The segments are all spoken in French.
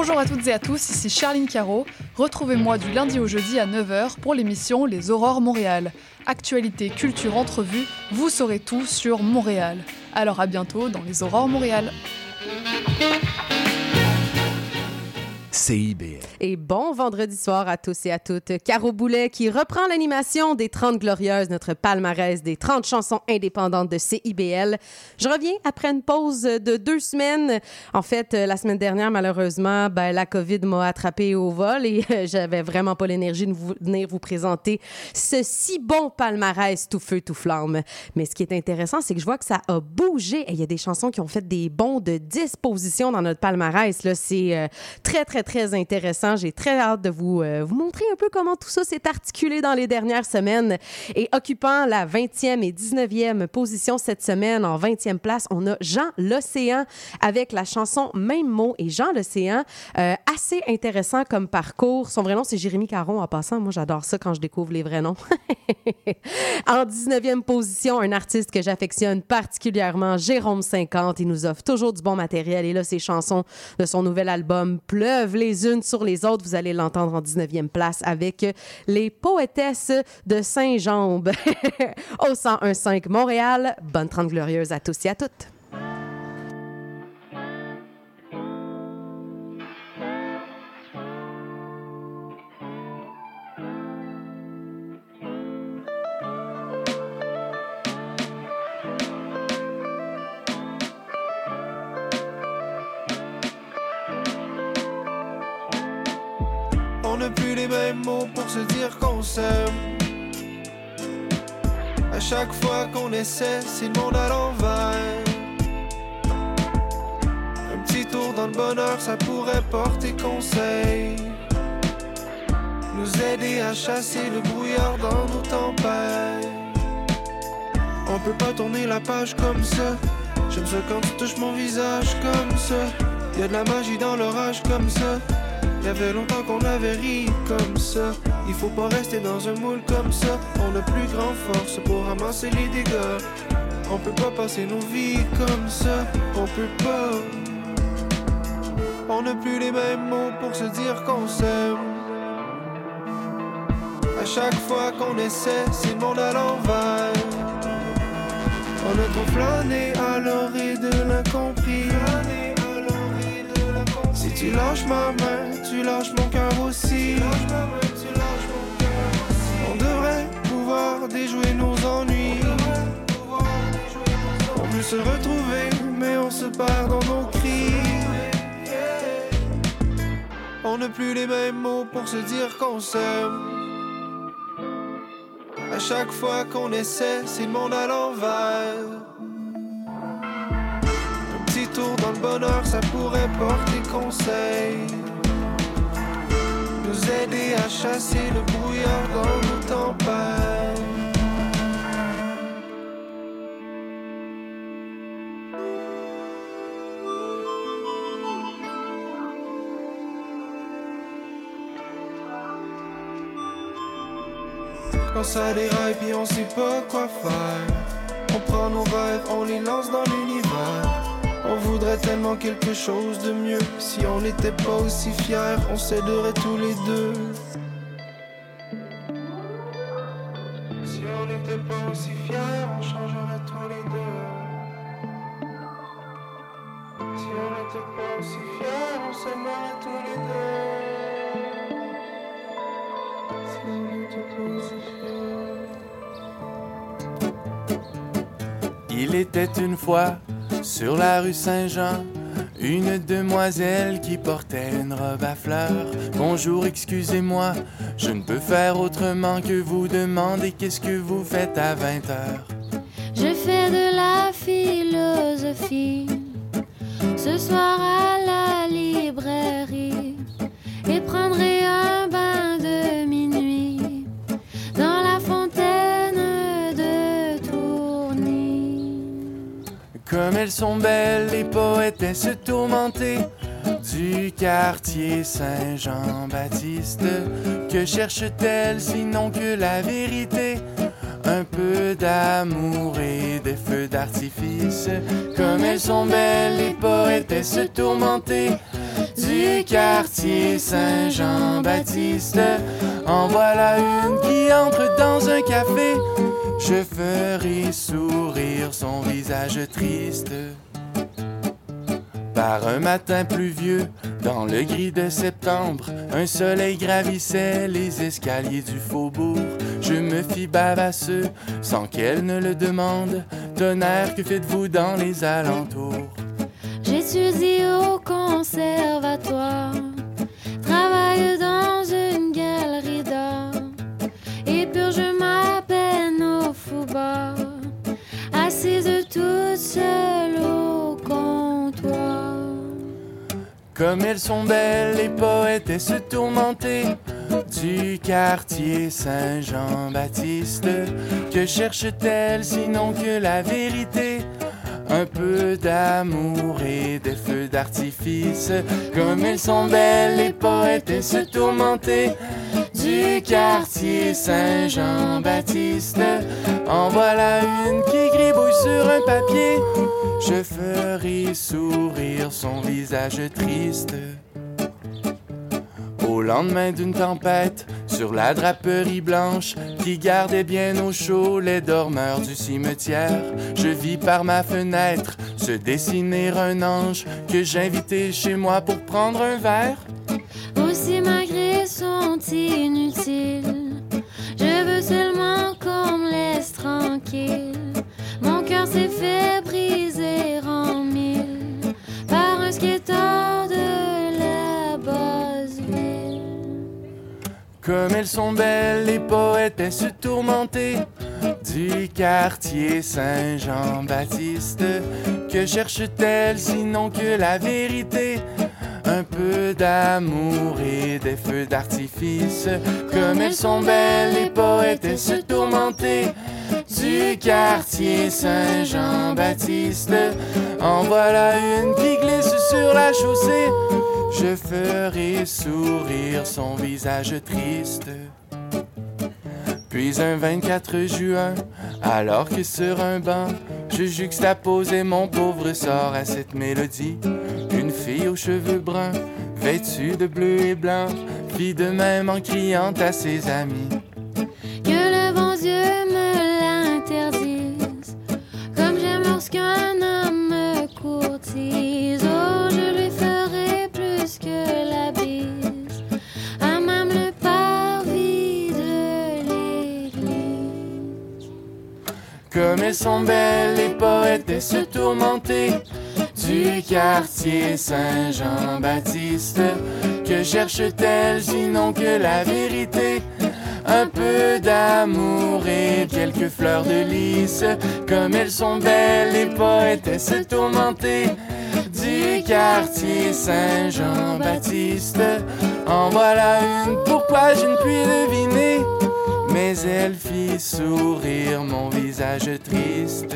Bonjour à toutes et à tous, ici Charline Caro. Retrouvez-moi du lundi au jeudi à 9h pour l'émission Les Aurores Montréal. Actualité, culture, entrevue, vous saurez tout sur Montréal. Alors à bientôt dans Les Aurores Montréal. CIBL. Et bon vendredi soir à tous et à toutes. Caro Boulet qui reprend l'animation des 30 Glorieuses, notre palmarès des 30 chansons indépendantes de CIBL. Je reviens après une pause de deux semaines. En fait, la semaine dernière, malheureusement, ben, la COVID m'a attrapé au vol et j'avais vraiment pas l'énergie de venir vous présenter ce si bon palmarès tout feu, tout flamme. Mais ce qui est intéressant, c'est que je vois que ça a bougé. Il y a des chansons qui ont fait des bons de disposition dans notre palmarès. Là, c'est euh, très, très, très intéressant. J'ai très hâte de vous, euh, vous montrer un peu comment tout ça s'est articulé dans les dernières semaines. Et occupant la 20e et 19e position cette semaine, en 20e place, on a Jean L'Océan avec la chanson Même mot. Et Jean L'Océan, euh, assez intéressant comme parcours. Son vrai nom, c'est Jérémy Caron en passant. Moi, j'adore ça quand je découvre les vrais noms. en 19e position, un artiste que j'affectionne particulièrement, Jérôme 50. Il nous offre toujours du bon matériel. Et là, ses chansons de son nouvel album pleuvent les unes sur les autres. Vous allez l'entendre en 19e place avec les poétesses de Saint-Jambe au 101.5 Montréal. Bonne 30 glorieuse à tous et à toutes. Plus les mêmes mots pour se dire qu'on s'aime. À chaque fois qu'on essaie, c'est le monde à l'envers. Un petit tour dans le bonheur, ça pourrait porter conseil. Nous aider à chasser le brouillard dans nos tempêtes. On peut pas tourner la page comme ça. J'aime ça quand tu touches mon visage comme ça. Y a de la magie dans l'orage comme ça. Y avait longtemps qu'on avait ri comme ça. Il faut pas rester dans un moule comme ça. On a plus grand force pour ramasser les dégâts. On peut pas passer nos vies comme ça. On peut pas. On n'a plus les mêmes mots pour se dire qu'on s'aime. À chaque fois qu'on essaie, c'est le monde à l'envers. On a trop flâné à l'orée de l'incompris. Tu lâches ma main, tu lâches mon cœur aussi. On devrait pouvoir déjouer nos ennuis. On veut se retrouver, mais on se perd dans nos cris. On n'a plus les mêmes mots pour se dire qu'on s'aime. À chaque fois qu'on essaie, c'est le monde à l'envers. Dans le bonheur, ça pourrait porter conseil. Nous aider à chasser le brouillard dans nos tempêtes. Quand ça déraille puis on sait pas quoi faire On prend nos rêves, on les lance dans l'univers On voudrait tellement quelque chose de mieux. Si on n'était pas aussi fiers, on s'aiderait tous les deux. Si on n'était pas aussi fiers, on changerait tous les deux. Si on n'était pas aussi fiers, on s'aimerait tous les deux. Si on aussi fiers. Il était une fois sur la rue Saint-Jean une demoiselle qui portait une robe à fleurs. Bonjour, excusez-moi, je ne peux faire autrement que vous demander qu'est-ce que vous faites à 20 heures. Je fais de la philosophie ce soir à la librairie et prendrai un bain Comme elles sont belles, les poétesses tourmentées du quartier Saint-Jean-Baptiste. Que cherche-t-elle sinon que la vérité? Un peu d'amour et des feux d'artifice. Comme elles sont belles, les poétesses tourmentées du quartier Saint-Jean-Baptiste. En voilà une qui entre dans un café. Je ferai sourire son visage triste. Par un matin pluvieux, dans le gris de septembre, un soleil gravissait les escaliers du faubourg. Je me fis bavasseux, sans qu'elle ne le demande. Tonnerre, que faites-vous dans les alentours? J'étudie au conservatoire, travaille dans une galerie d'art et purge ma peine au foubar, assise toute seule au comptoir. Comme elles sont belles, les poétesses tourmentées du quartier Saint-Jean-Baptiste. Que cherche-t-elle sinon que la vérité? Un peu d'amour et des feux d'artifice. Comme elles sont belles, les poétesses tourmentées du quartier Saint-Jean-Baptiste. En voilà une qui gribouille sur un papier. Je ferai sourire son visage triste. Au lendemain d'une tempête, sur la draperie blanche qui gardait bien au chaud les dormeurs du cimetière, je vis par ma fenêtre se dessiner un ange que j'invitais chez moi pour prendre un verre. Sont inutiles. Je veux seulement qu'on me laisse tranquille. Mon cœur s'est fait briser en mille par un skateur de la basse ville. Comme elles sont belles, les poétesses tourmentées du quartier Saint-Jean-Baptiste. Que cherche-t-elle sinon que la vérité? Un peu d'amour et des feux d'artifice. Comme elles sont belles, les poétesses tourmentées du quartier Saint-Jean-Baptiste. En voilà une qui glisse sur la chaussée. Je ferai sourire son visage triste. Puis un 24 juin, alors que sur un banc, je juxtaposais mon pauvre sort à cette mélodie. Une fille aux cheveux bruns, vêtue de bleu et blanc, fit de même en criant à ses amis. Que le bon Dieu me l'interdise. Comme j'aime lorsqu'un homme me courtise. Comme elles sont belles, les poétesses tourmentées du quartier Saint-Jean-Baptiste. Que cherche-t-elle sinon que la vérité? Un peu d'amour et quelques fleurs de lys. Comme elles sont belles, les poétesses tourmentées du quartier Saint-Jean-Baptiste. En voilà une, pourquoi je ne puis deviner? Mais elle fit sourire mon visage triste.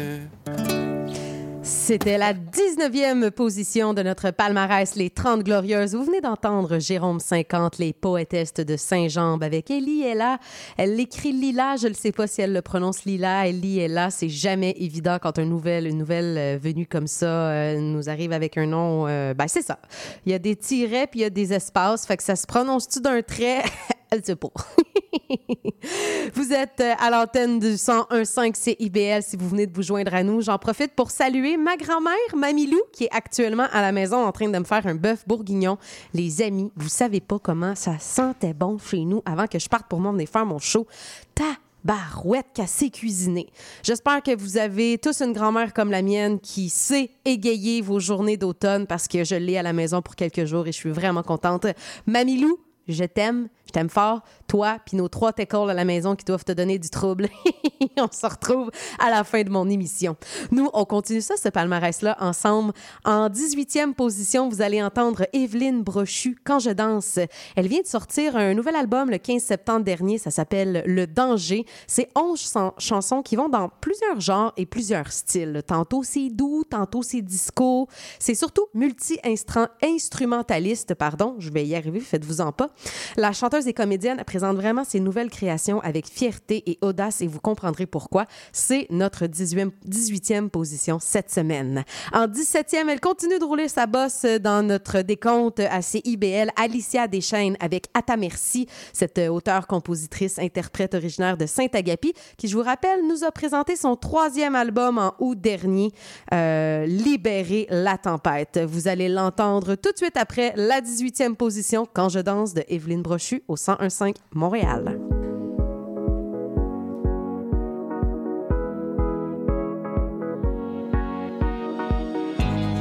C'était la 19e position de notre palmarès, les 30 Glorieuses. Vous venez d'entendre Jérôme 50, les poétesses de Saint-Jean, avec Ellie là. Elle l'écrit Lila, je ne sais pas si elle le prononce Lila. Ellie là. C'est jamais évident quand une nouvelle, une nouvelle euh, venue comme ça euh, nous arrive avec un nom. euh, ben, c'est ça. Il y a des tirets puis il y a des espaces. Fait que ça se prononce-tu d'un trait? Elle sait pas. vous êtes euh, à l'antenne du 101.5 CIBL si vous venez de vous joindre à nous. J'en profite pour saluer ma grand-mère, Mamilou, qui est actuellement à la maison en train de me faire un bœuf bourguignon. Les amis, vous savez pas comment ça sentait bon chez nous avant que je parte pour m'emmener faire mon show. Ta barouette sait cuisiner. J'espère que vous avez tous une grand-mère comme la mienne qui sait égayer vos journées d'automne parce que je l'ai à la maison pour quelques jours et je suis vraiment contente. Mamilou, je t'aime, je t'aime fort. Toi, puis nos trois tackles à la maison qui doivent te donner du trouble. on se retrouve à la fin de mon émission. Nous, on continue ça, ce palmarès-là, ensemble. En 18e position, vous allez entendre Evelyne Brochu, Quand je danse. Elle vient de sortir un nouvel album le 15 septembre dernier. Ça s'appelle Le Danger. C'est 11 chan- chansons qui vont dans plusieurs genres et plusieurs styles. Tantôt c'est doux, tantôt c'est disco. C'est surtout multi-instrumentaliste, pardon. Je vais y arriver, faites-vous en pas. La chanteuse et comédienne présente vraiment ses nouvelles créations avec fierté et audace et vous comprendrez pourquoi. C'est notre 18e, position cette semaine. En 17e, elle continue de rouler sa bosse dans notre décompte à CIBL, Alicia Deschaines avec À ta merci, cette auteure, compositrice, interprète originaire de Saint-Agapi, qui, je vous rappelle, nous a présenté son troisième album en août dernier, euh, Libérer la tempête. Vous allez l'entendre tout de suite après la 18e position, Quand je danse de Evelyne Brochu au 1015 Montréal.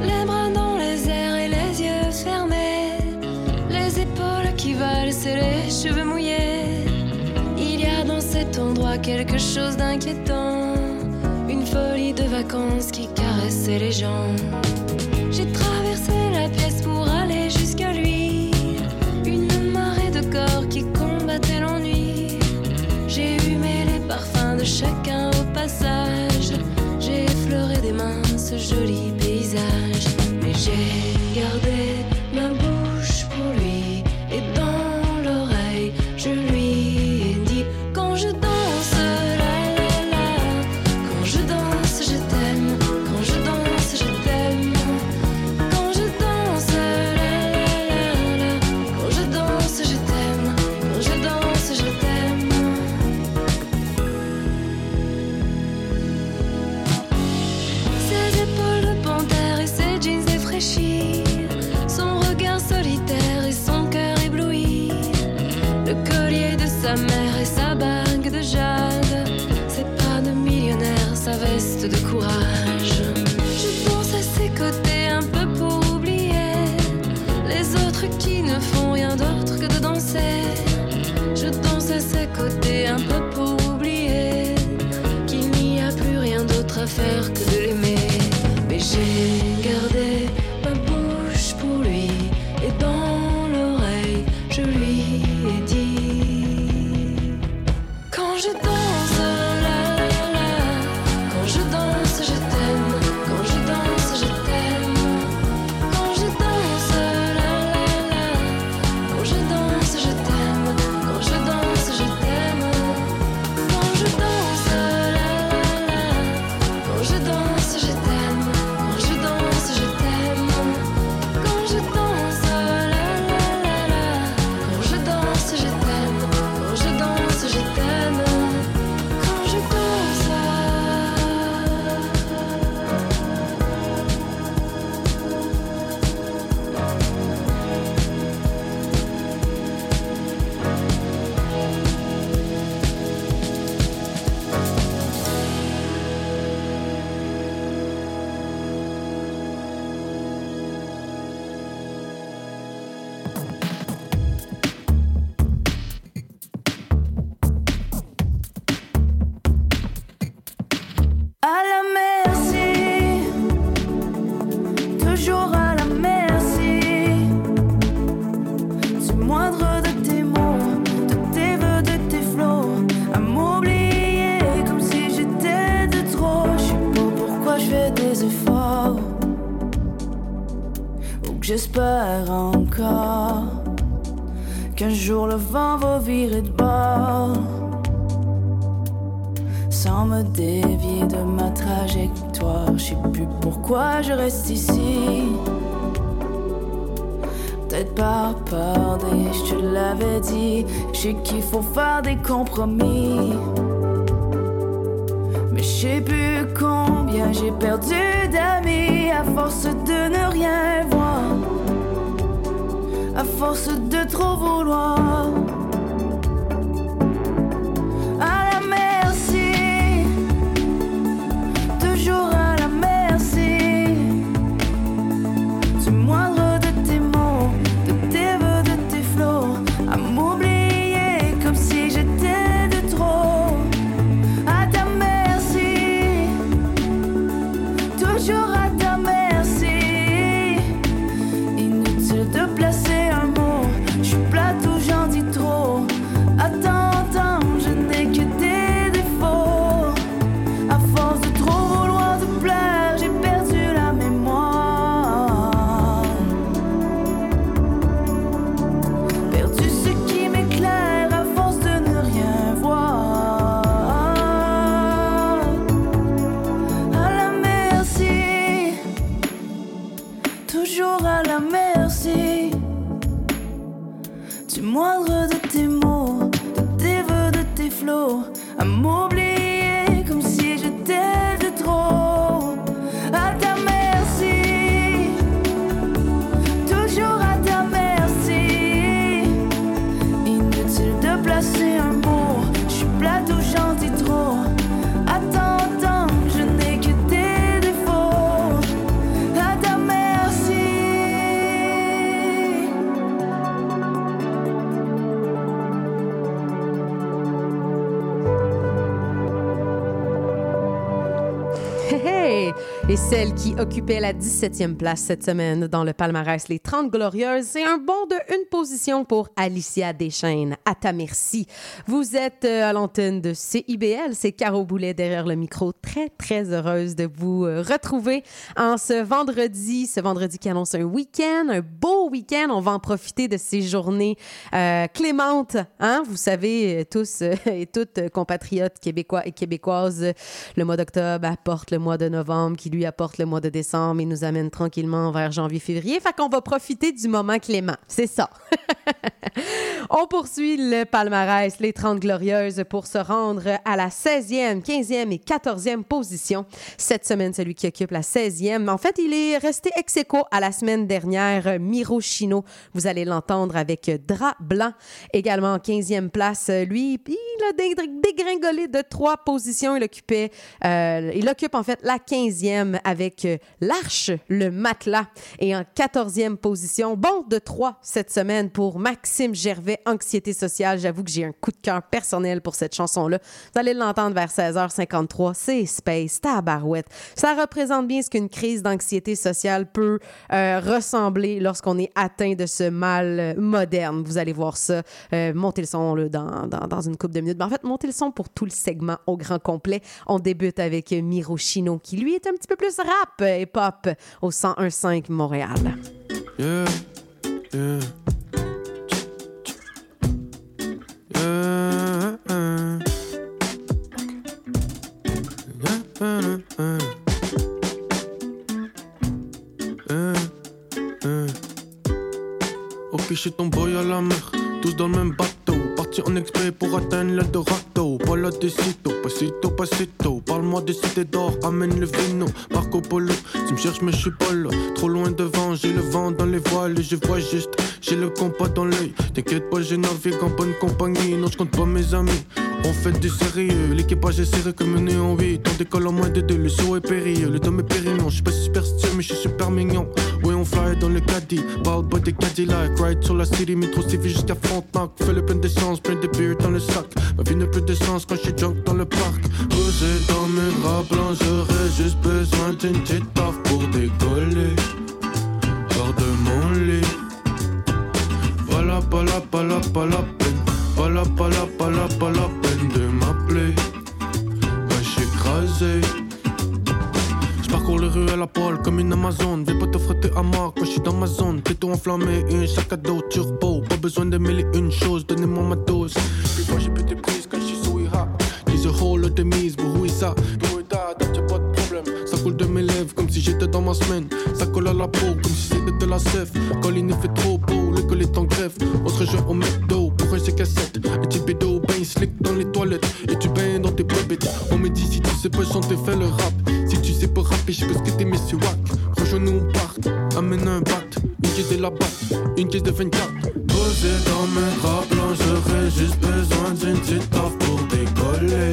Les bras dans les airs et les yeux fermés, les épaules qui valent et les cheveux mouillés. Il y a dans cet endroit quelque chose d'inquiétant, une folie de vacances qui caressait les gens. J'ai chacun au passage, j'ai effleuré des mains ce joli je reste ici. Peut-être par des, je te l'avais dit. Je sais qu'il faut faire des compromis. Mais je sais plus combien j'ai perdu d'amis à force de ne rien voir. À force de trop vouloir. Occupait la 17e place cette semaine dans le palmarès Les 30 Glorieuses, c'est un bond pour Alicia Deschaines. À ta merci. Vous êtes euh, à l'antenne de CIBL, c'est Caro Boulet derrière le micro. Très, très heureuse de vous euh, retrouver en ce vendredi, ce vendredi qui annonce un week-end, un beau week-end. On va en profiter de ces journées euh, clémentes, hein? Vous savez, euh, tous et toutes compatriotes québécois et québécoises, le mois d'octobre apporte le mois de novembre qui lui apporte le mois de décembre et nous amène tranquillement vers janvier-février. Fait qu'on va profiter du moment clément. C'est ça. On poursuit le palmarès, les 30 glorieuses, pour se rendre à la 16e, 15e et 14e position. Cette semaine, celui qui occupe la 16e. En fait, il est resté ex aequo à la semaine dernière, Miro Chino. Vous allez l'entendre avec Drap Blanc. Également en 15e place, lui, il a dé- dégringolé de trois positions. Il occupait, euh, il occupe en fait la 15e avec euh, L'Arche, le matelas. Et en 14e position, bon de trois cette semaine pour Maxime Gervais, Anxiété sociale. J'avoue que j'ai un coup de cœur personnel pour cette chanson-là. Vous allez l'entendre vers 16h53. C'est Space, tabarouette. Ça représente bien ce qu'une crise d'anxiété sociale peut euh, ressembler lorsqu'on est atteint de ce mal euh, moderne. Vous allez voir ça. Euh, montez le son là, dans, une couple de minutes. Mais en fait, montez le son pour tout le segment au grand complet. On débute avec Miro Chino, qui lui est un petit peu plus rap et pop au 101.5 Montréal. Uh. Yeah, uh. Ok, je ton boy à la mer, tous dans le même bateau. Parti en exprès pour atteindre l'Eldorado. Voilà des citos, pasito, pasito. Parle-moi des cités d'or, amène le vino. Marco Polo, tu me cherches, mais je suis pas là. Trop loin devant, j'ai le vent dans les voiles et je vois juste. J'ai le compas dans l'œil. T'inquiète pas, je navigue en bonne compagnie. Non, je compte pas mes amis. On fait du sérieux, l'équipage est serré comme un néon 8 On décolle en moins de deux, le saut est périlleux. Le dôme est périllon, je suis pas superstitieux mais je suis super mignon. Ouais on fly dans le caddie, bald boy des Cadillac Ride sur la city, métro CV jusqu'à Frontenac. Fais le plein d'essence, plein de beer dans le sac. Ma vie n'a plus de sens quand je suis drunk dans le parc. Posé dans mes draps blancs, j'aurais juste besoin d'une petite taf pour décoller. Hors de mon lit. Pas la, pas la, pas la, pas la de m'appeler suis écrasé je parcours les rues à la poêle comme une Amazon. Viens pas te frotter à moi quand je suis dans ma zone. Tout enflammé, un sac à dos turbo. Pas besoin de mêler une chose, donnez-moi ma dose. Puis moi j'ai plus de prise quand je suis sous IRA. Dis a whole de mise, oui ça. Pas de problème. Ça coule de mes lèvres comme si j'étais dans ma semaine. Ça colle à la peau comme si c'était de la sève. Quand il fait trop beau, l'école est en grève. On se rejoint au McDo Et tu bédo, ben slick dans les toilettes. Et tu baignes dans tes bobettes. On me dit si tu sais pas chanter, fais le rap. Si tu sais pas rapper, je pense que t'es Messi Wack. Rejoins-nous, on part. Amène un bat, une caisse de la batte, une caisse de 24. Posé dans mes draps blancs, j'aurais juste besoin d'une petite taf pour décoller.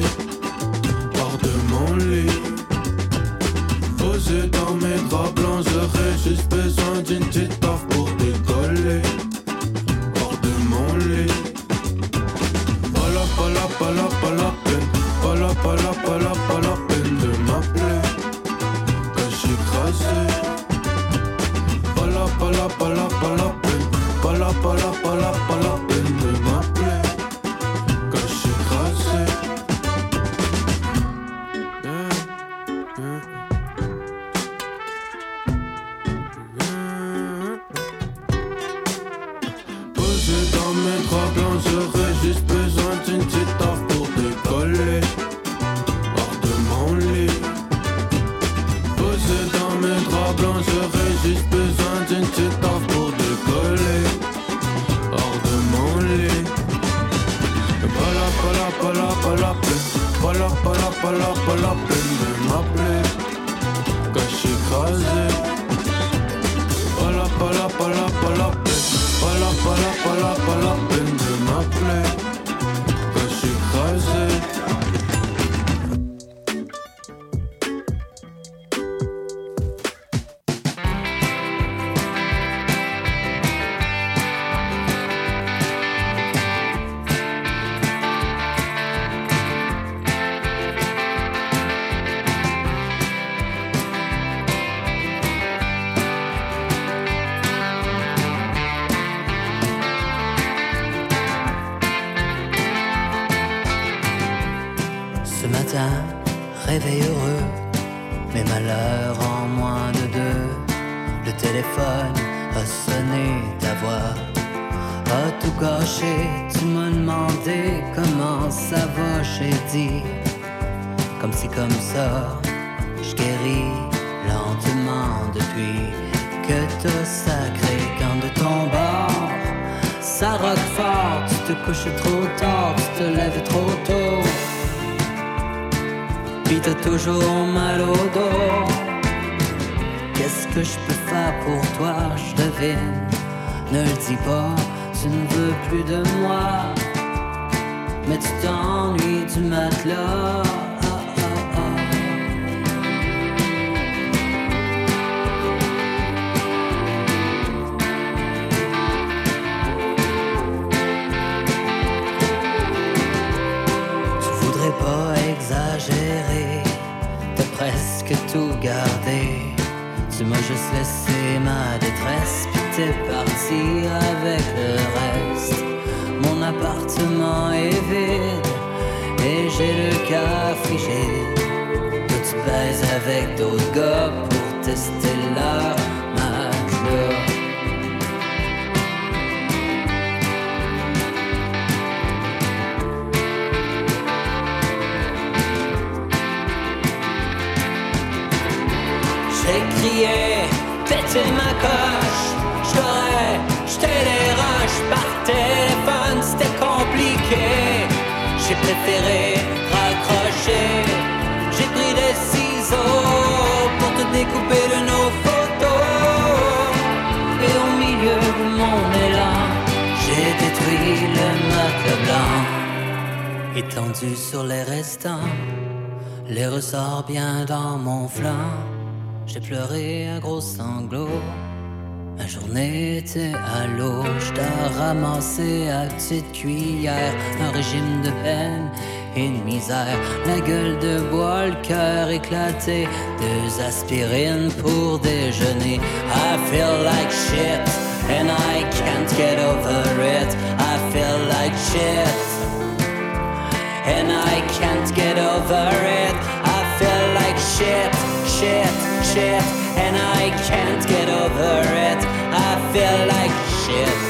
Couches trop tard, tu te lèves trop tôt. Puis t'as toujours mal au dos. Qu'est-ce que je peux faire pour toi, je devine. Ne le dis pas, tu ne veux plus de moi. Mais tu t'ennuies du matelas. Avec le reste. Mon appartement est vide et j'ai le cas figé. Toi tu avec d'autres gars pour tester leur matelas. J'ai crié, pété ma coche, J'ai préféré raccrocher, j'ai pris des ciseaux pour te découper de nos photos. Et au milieu de mon élan, j'ai détruit le matelas blanc, étendu sur les restants, les ressorts bien dans mon flanc. J'ai pleuré un gros sanglot. Ma journée était à l'eau. J't'ai ramassé à petite cuillère. Un régime de peine et de misère. La gueule de bois, le cœur éclaté. Deux aspirines pour déjeuner. I feel like shit and I can't get over it. I feel like shit and I can't get over it. I feel like shit, shit, shit, and I can't get over it. I feel like shit,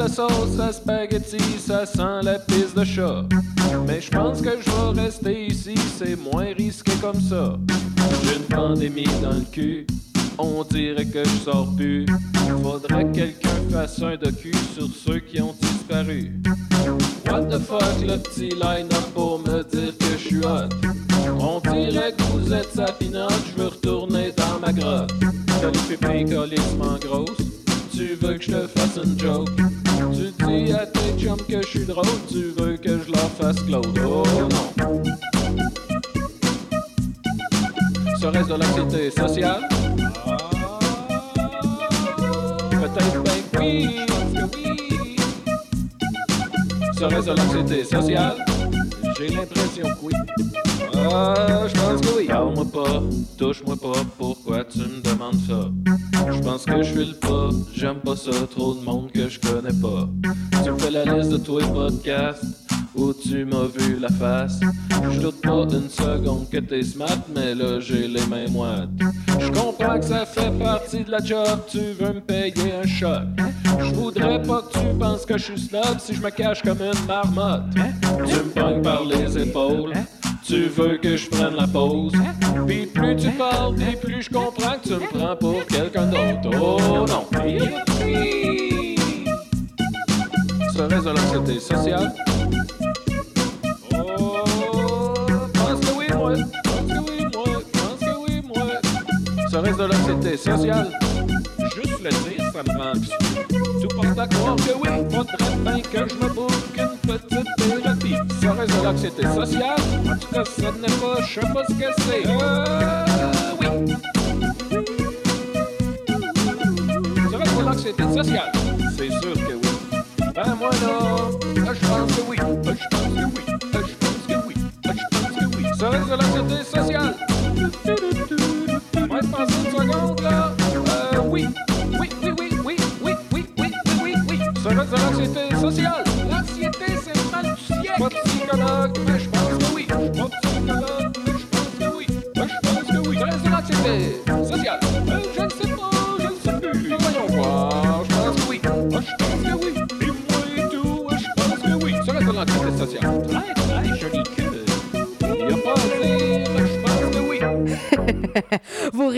la sauce à spaghetti, ça sent la pisse de chat. Mais je pense que je vais rester ici, c'est moins risqué comme ça. J'ai une pandémie dans le cul, on dirait que je sors plus. Faudrait que quelqu'un fasse un docu sur ceux qui ont disparu. What the fuck, le petit line-up pour me dire que je suis hot. On dirait que vous êtes sa je veux retourner dans ma grotte. T'as les pépés colissement grosses, tu veux que je te fasse une joke? Tu dis à tes chums que je suis drôle, tu veux que je leur fasse Claude. Oh non. Serait-ce de l'anxiété sociale? Peut-être ben que oui, que oui. Serait-ce de l'anxiété sociale? J'ai l'impression que oui. Ah, je pense que oui. Parle-moi pas, touche-moi pas, pourquoi tu me demandes ça? Je pense que je file pas, j'aime pas ça, trop de monde que je connais pas. Tu fais la liste de tous les podcasts où tu m'as vu la face. Je doute pas une seconde que t'es smart, mais là j'ai les mains moites. Je comprends que ça fait partie de la job, tu veux me payer un choc. Je voudrais pas que tu penses que je suis snob si je me cache comme une marmotte. Tu me pognes par les épaules. Tu veux que je prenne la pause? Puis plus tu parles, puis plus je comprends que tu me prends pour quelqu'un d'autre. Oh non. Serait-ce de l'anxiété sociale? Oh, Serait-ce de l'anxiété sociale? Juste le dire, ça me rend. Tout. Porte à croire que oui, faudrait bien que je me boucle thérapie. Serait-ce de l'anxiété sociale? Cas, ça n'est pas, je sais pas ce que c'est. Euh, oui. De l'anxiété sociale? C'est sûr que oui. Ben moi là, ben, je pense que oui. Ben, je pense que oui. Ben, je pense que oui. Je pense que oui. De l'anxiété sociale? Ouais, pensez une seconde là. Euh, oui. Oui, oui, oui, oui, oui, oui, oui, oui, oui, de l'anxiété sociale? What's he gonna do?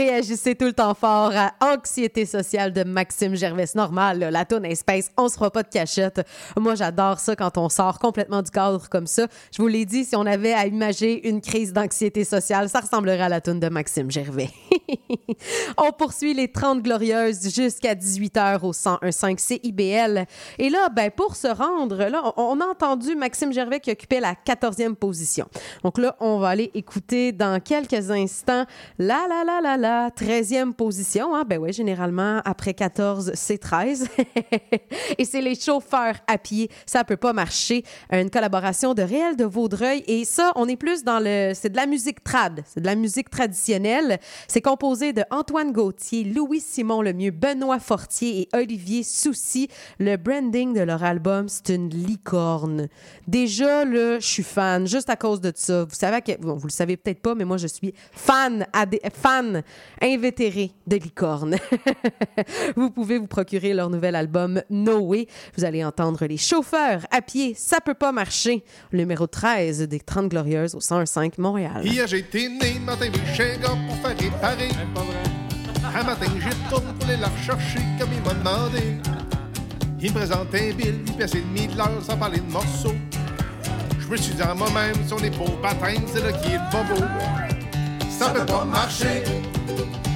Réagissez tout le temps fort à Anxiété sociale de Maxime Gervais. Normal, là, la tourne Space, on se fera pas de cachette. Moi, j'adore ça quand on sort complètement du cadre comme ça. Je vous l'ai dit, si on avait à imager une crise d'anxiété sociale, ça ressemblerait à la tourne de Maxime Gervais. on poursuit les 30 glorieuses jusqu'à 18h au 101.5 CIBL. Et là, ben, pour se rendre, là, on, on a entendu Maxime Gervais qui occupait la 14e position. Donc là, on va aller écouter dans quelques instants la la la la la 13e position. Hein? Ben oui, généralement, après 14, c'est 13. et c'est les chauffeurs à pied. Ça peut pas marcher. Une collaboration de Réel de Vaudreuil. Et ça, on est plus dans le... C'est de la musique trad. C'est de la musique traditionnelle. C'est composé de Antoine Gauthier, Louis-Simon Lemieux, Benoît Fortier et Olivier Soucy. Le branding de leur album, c'est une licorne. Déjà, là, je suis fan, juste à cause de ça. Vous savez que... Bon, vous le savez peut-être pas, mais moi, je suis fan, adé- fan invétéré de licorne. vous pouvez vous procurer leur nouvel album No Way. Vous allez entendre les chauffeurs à pied, ça peut pas marcher. Le numéro 13 des 30 Glorieuses au 105 Montréal. Hier j'ai été né, matin gars pour faire réparer. Un matin j'y retourne pour aller la rechercher comme il m'a demandé. Il me présente un bill, 8 pièces et demi de l'heure sans parler de morceaux. Je me suis dit à moi-même, si on est pour baptême, c'est là qui est le bobo. Ça peut pas marcher,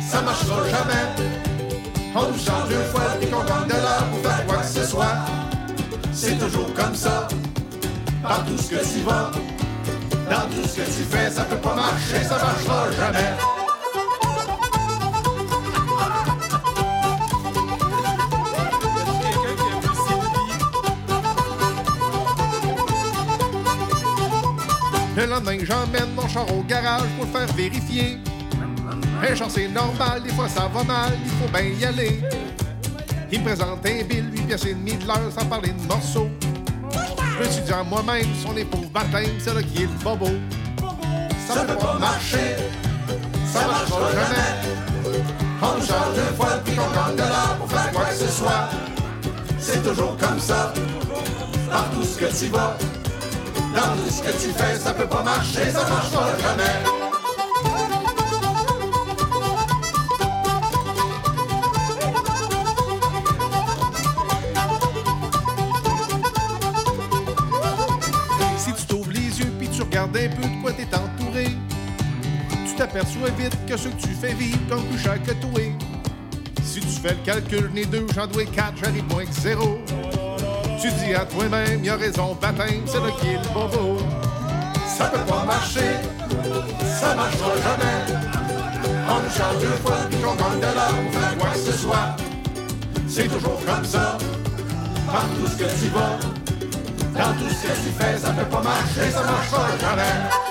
ça marchera jamais. On nous change deux fois et qu'on gagne de l'heure pour faire quoi que ce soit. C'est toujours comme ça, dans tout ce que tu vas. Dans tout ce que tu fais, ça peut pas marcher, ça marchera jamais. Le lendemain, j'emmène mon char au garage pour le faire vérifier. Un char, c'est normal, des fois ça va mal, il faut bien y aller. Il me présente un bill, 8 pièces et demi de l'heure sans parler de morceaux. Je me suis dit à moi-même, si on est pour baptême, c'est là qui est bobo. Ça peut pas marcher, ça marchera jamais. On change deux fois puis qu'on gagne de l'heure pour faire quoi que ce soit. C'est toujours comme ça, partout ce que tu vas. Dans tout ce que tu fais, ça peut pas marcher, ça marchera jamais. Puis tu regardes un peu de quoi t'es entouré, tu t'aperçois vite que ce que tu fais vivre comme plus cher que toi. Si tu fais le calcul, né deux, j'en dois quatre, j'arrive moins que zéro. Tu dis à toi-même, y a raison, baptême, c'est là qui est le bobo. Ça peut pas marcher, ça marchera jamais. On nous change deux fois puis qu'on gagne de l'heure pour faire quoi que ce soit. C'est toujours comme ça, partout ce que tu vas. Dans tout ce que tu fais, ça peut pas marcher, ça marchera jamais.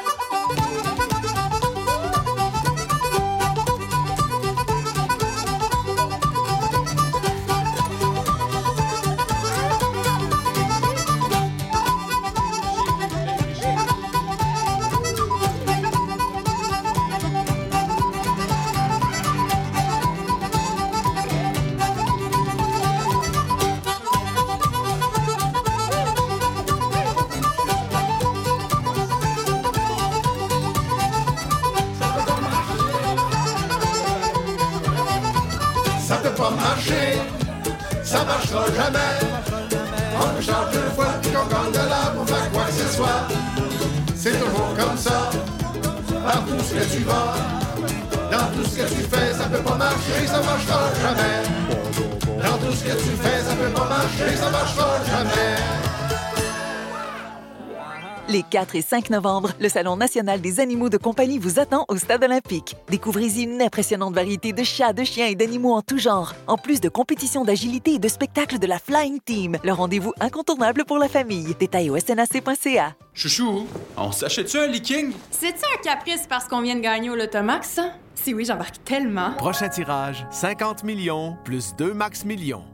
Les 4 et 5 novembre, le Salon national des animaux de compagnie vous attend au Stade olympique. Découvrez-y une impressionnante variété de chats, de chiens et d'animaux en tout genre, en plus de compétitions d'agilité et de spectacles de la Flying Team. Le rendez-vous incontournable pour la famille. Détails au snac.ca. Chouchou, on s'achète-tu un leaking? C'est-tu un caprice parce qu'on vient de gagner au Lotomax, ça? Si oui, j'embarque tellement. Prochain tirage, 50 millions plus 2 max millions.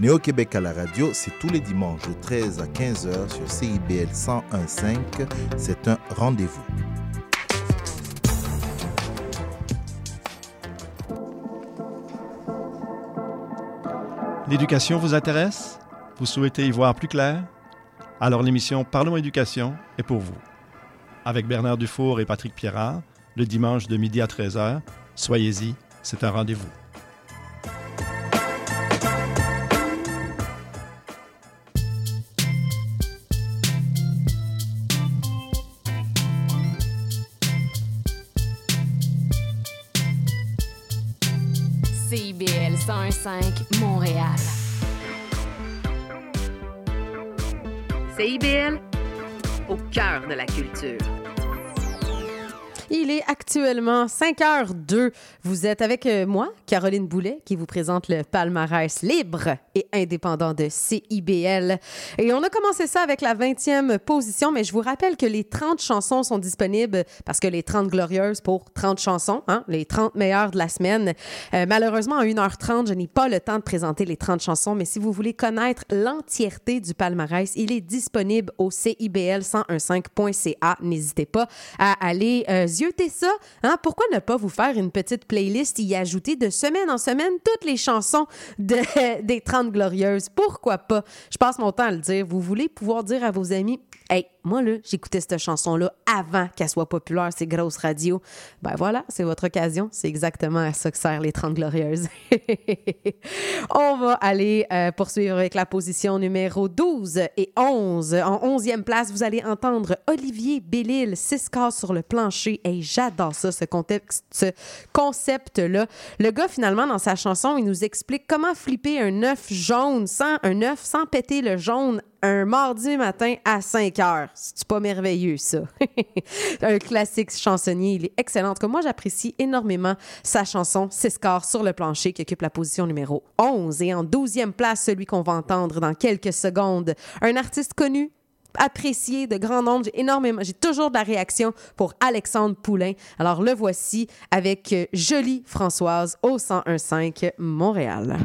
Néo-Québec à la radio, c'est tous les dimanches de 13 à 15h sur CIBL 101.5. C'est un rendez-vous. L'éducation vous intéresse? Vous souhaitez y voir plus clair? Alors l'émission Parlons éducation est pour vous. Avec Bernard Dufour et Patrick Pierrard, le dimanche de midi à 13h, soyez-y, c'est un rendez-vous. 101.5 Montréal. CIBL, au cœur de la culture. Il est actuellement 5h02. Vous êtes avec euh, moi, Caroline Boulet, qui vous présente le palmarès libre et indépendant de CIBL. Et on a commencé ça avec la 20e position, mais je vous rappelle que les 30 chansons sont disponibles parce que les 30 glorieuses pour 30 chansons, hein, les 30 meilleures de la semaine. Euh, malheureusement, à 1h30, je n'ai pas le temps de présenter les 30 chansons, mais si vous voulez connaître l'entièreté du palmarès, il est disponible au CIBL1015.ca. N'hésitez pas à aller euh, ça. Hein? Pourquoi ne pas vous faire une petite playlist, y ajouter de semaine en semaine toutes les chansons de- des 30 glorieuses? Pourquoi pas? Je passe mon temps à le dire. Vous voulez pouvoir dire à vos amis, Hey, moi, là, j'écoutais cette chanson-là avant qu'elle soit populaire, ces grosses radios. Ben voilà, c'est votre occasion. C'est exactement à ça que servent les 30 glorieuses. On va aller euh, poursuivre avec la position numéro 12 et 11. En 11e place, vous allez entendre Olivier Bellil, 6 quarts sur le plancher. Et j'adore ça, ce, contexte, ce concept-là. Le gars, finalement, dans sa chanson, il nous explique comment flipper un œuf jaune sans un œuf sans péter le jaune un mardi matin à 5 heures. C'est pas merveilleux, ça. un classique chansonnier. Il est excellent. En moi, j'apprécie énormément sa chanson 6 quarts sur le plancher qui occupe la position numéro 11. Et en 12e place, celui qu'on va entendre dans quelques secondes. Un artiste connu, apprécié de grand nombre. J'ai énormément, j'ai toujours de la réaction pour Alexandre Poulain. Alors le voici avec euh, Jolie Françoise au 1015 Montréal.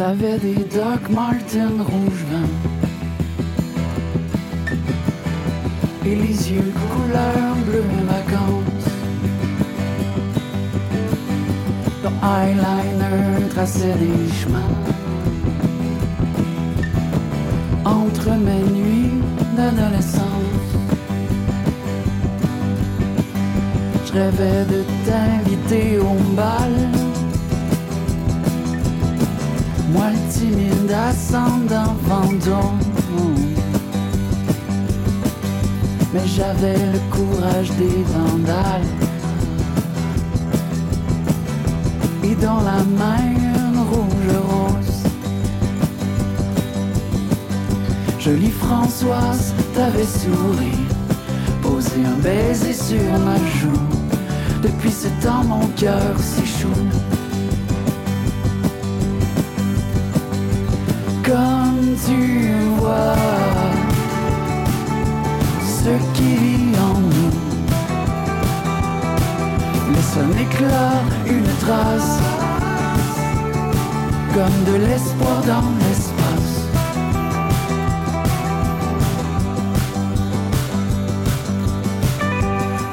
T'avais des Doc Martin rouge Et les yeux couleur bleu vacances Ton eyeliner traçait des chemins. Entre mes nuits d'adolescence Je rêvais de t'inviter au bal moi timide ascendant fantôme. Mais j'avais le courage des vandales. Et dans la main une rouge rose. Jolie Françoise t'avais souri Posé un baiser sur ma joue. Depuis ce temps mon cœur s'échoue tu vois ce qui vit en nous. Laisse un éclat, une trace, comme de l'espoir dans l'espace.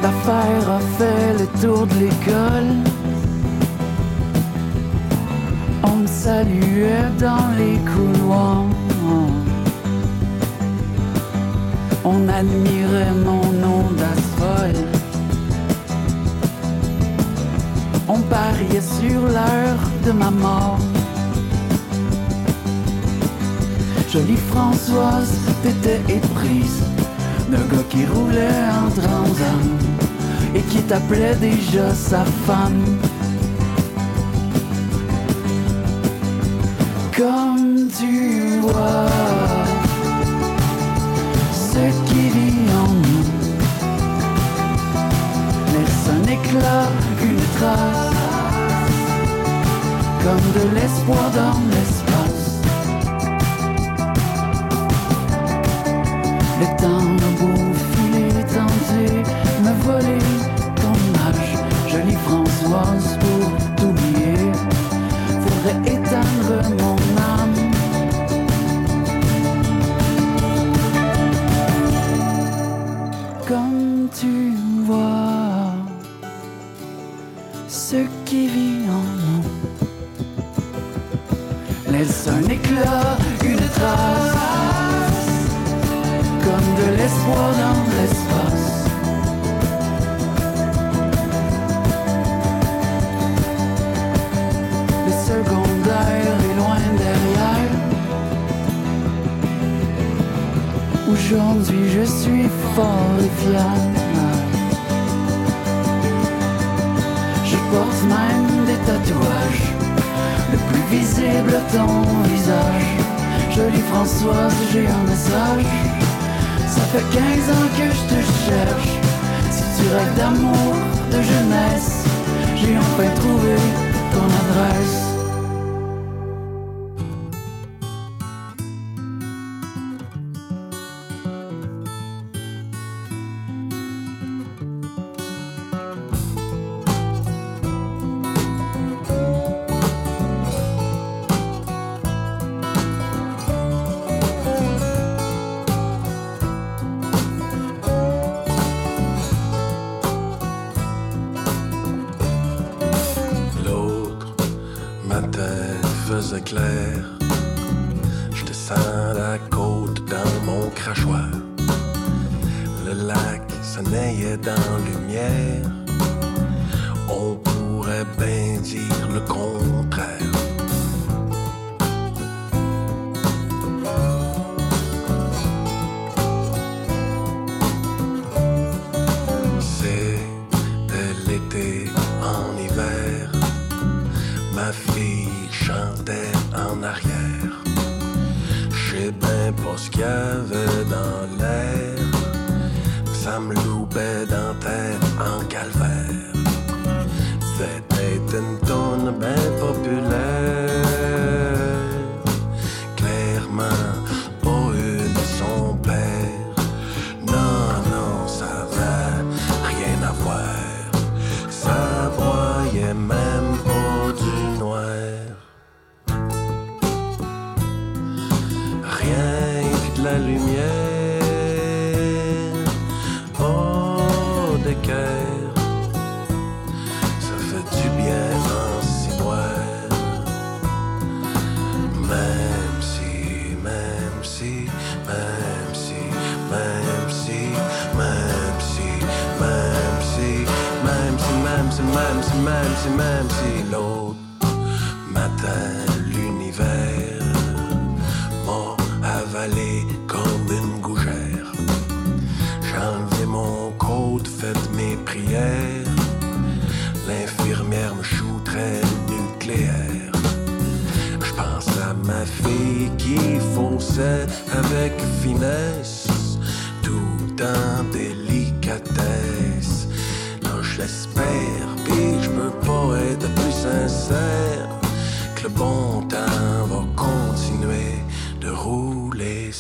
L'affaire a fait le tour de l'école. On me saluait dans les couloirs. On admirait mon nom d'asphalte. On pariait sur l'heure de ma mort. Jolie Françoise, t'étais éprise. d'un gars qui roulait en transam et qui t'appelait déjà sa femme. Éclat, une trace, comme de l'espoir dans l'espace. Le temps laisse un éclat, une trace comme de l'espoir dans l'espace. Le secondaire est loin derrière. Aujourd'hui, je suis fort et fier. Je porte même des tatouages. Visible, ton visage. Jolie Françoise, j'ai un message. Ça fait 15 ans que je te cherche. Si tu rêves d'amour, de jeunesse, j'ai enfin trouvé ton adresse. Enlevé mon côte, fait mes prières. L'infirmière me shooterait nucléaire. Je pense à ma fille qui fonçait avec finesse, tout en délicatesse. Non, je l'espère, pis je peux pas être plus sincère que le bon temps va continuer de rouler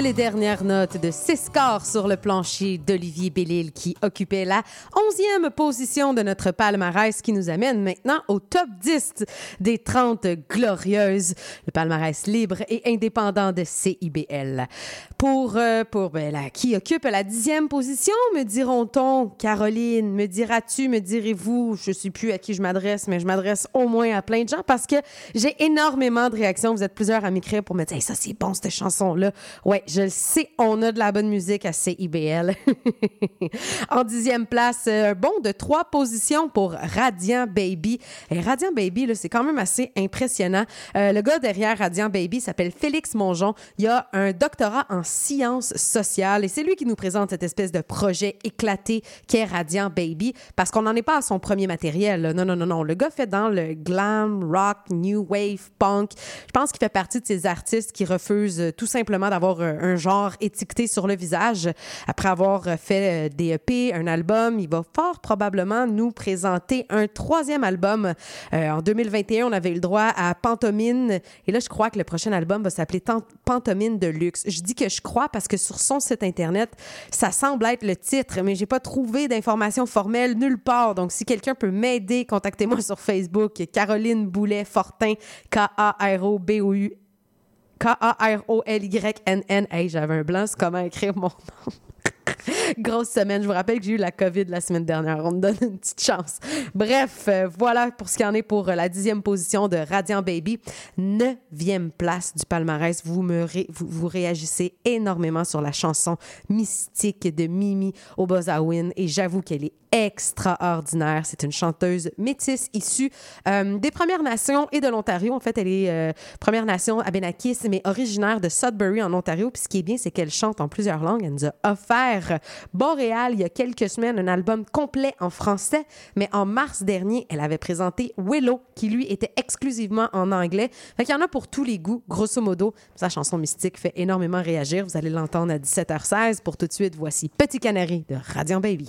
les dernières notes de 6 scores sur le plancher d'Olivier Bellil qui occupait la 11e position de notre palmarès qui nous amène maintenant au top 10 des 30 glorieuses, le palmarès libre et indépendant de CIBL. Pour, euh, pour ben, qui occupe la 10e position, me diront-on, Caroline, me diras-tu, me direz-vous, je sais plus à qui je m'adresse, mais je m'adresse au moins à plein de gens parce que j'ai énormément de réactions. Vous êtes plusieurs à m'écrire pour me dire, ça c'est bon cette chanson-là. Ouais, je le sais, on a de la bonne musique à CIBL. en dixième place, euh, un bond de trois positions pour Radiant Baby. Et Radiant Baby, là, c'est quand même assez impressionnant. Euh, le gars derrière Radiant Baby s'appelle Félix Mongeon. Il a un doctorat en sciences sociales et c'est lui qui nous présente cette espèce de projet éclaté qu'est Radiant Baby parce qu'on n'en est pas à son premier matériel. Non, non, non, non. Le gars fait dans le glam, rock, new wave, punk. Je pense qu'il fait partie de ces artistes qui refusent euh, tout simplement d'avoir euh, un genre étiqueté sur le visage. Après avoir euh, fait euh, des EP, un album, il va fort probablement nous présenter un troisième album. Euh, en 2021, on avait eu le droit à Pantomime. Et là, je crois que le prochain album va s'appeler Pantomime de luxe. Je dis que je crois parce que sur son site Internet, ça semble être le titre, mais j'ai pas trouvé d'informations formelles nulle part. Donc, si quelqu'un peut m'aider, contactez-moi sur Facebook. Caroline Boulet Fortin, K-A-R-O-B-O-U. K-A-R-O-L-Y-N-N. Hey, j'avais un blanc, c'est comment écrire mon nom? Grosse semaine. Je vous rappelle que j'ai eu la COVID la semaine dernière. On me donne une petite chance. Bref, euh, voilà pour ce qui en est pour euh, la dixième position de Radiant Baby. Neuvième place du palmarès. Vous, me réagissez énormément sur la chanson mystique de Mimi Obozawin et j'avoue qu'elle est extraordinaire. C'est une chanteuse métisse issue euh, des Premières Nations et de l'Ontario. En fait, elle est Première Nation Abenakis, mais originaire de Sudbury en Ontario. Puis ce qui est bien, c'est qu'elle chante en plusieurs langues. Elle nous a offert Boréal il y a quelques semaines un album complet en français, mais en mars dernier, elle avait présenté Willow, qui lui était exclusivement en anglais. Fait qu'il y en a pour tous les goûts, grosso modo. Sa chanson mystique fait énormément réagir. Vous allez l'entendre à 17h16. Pour tout de suite, voici Petit Canari de Radiant Baby.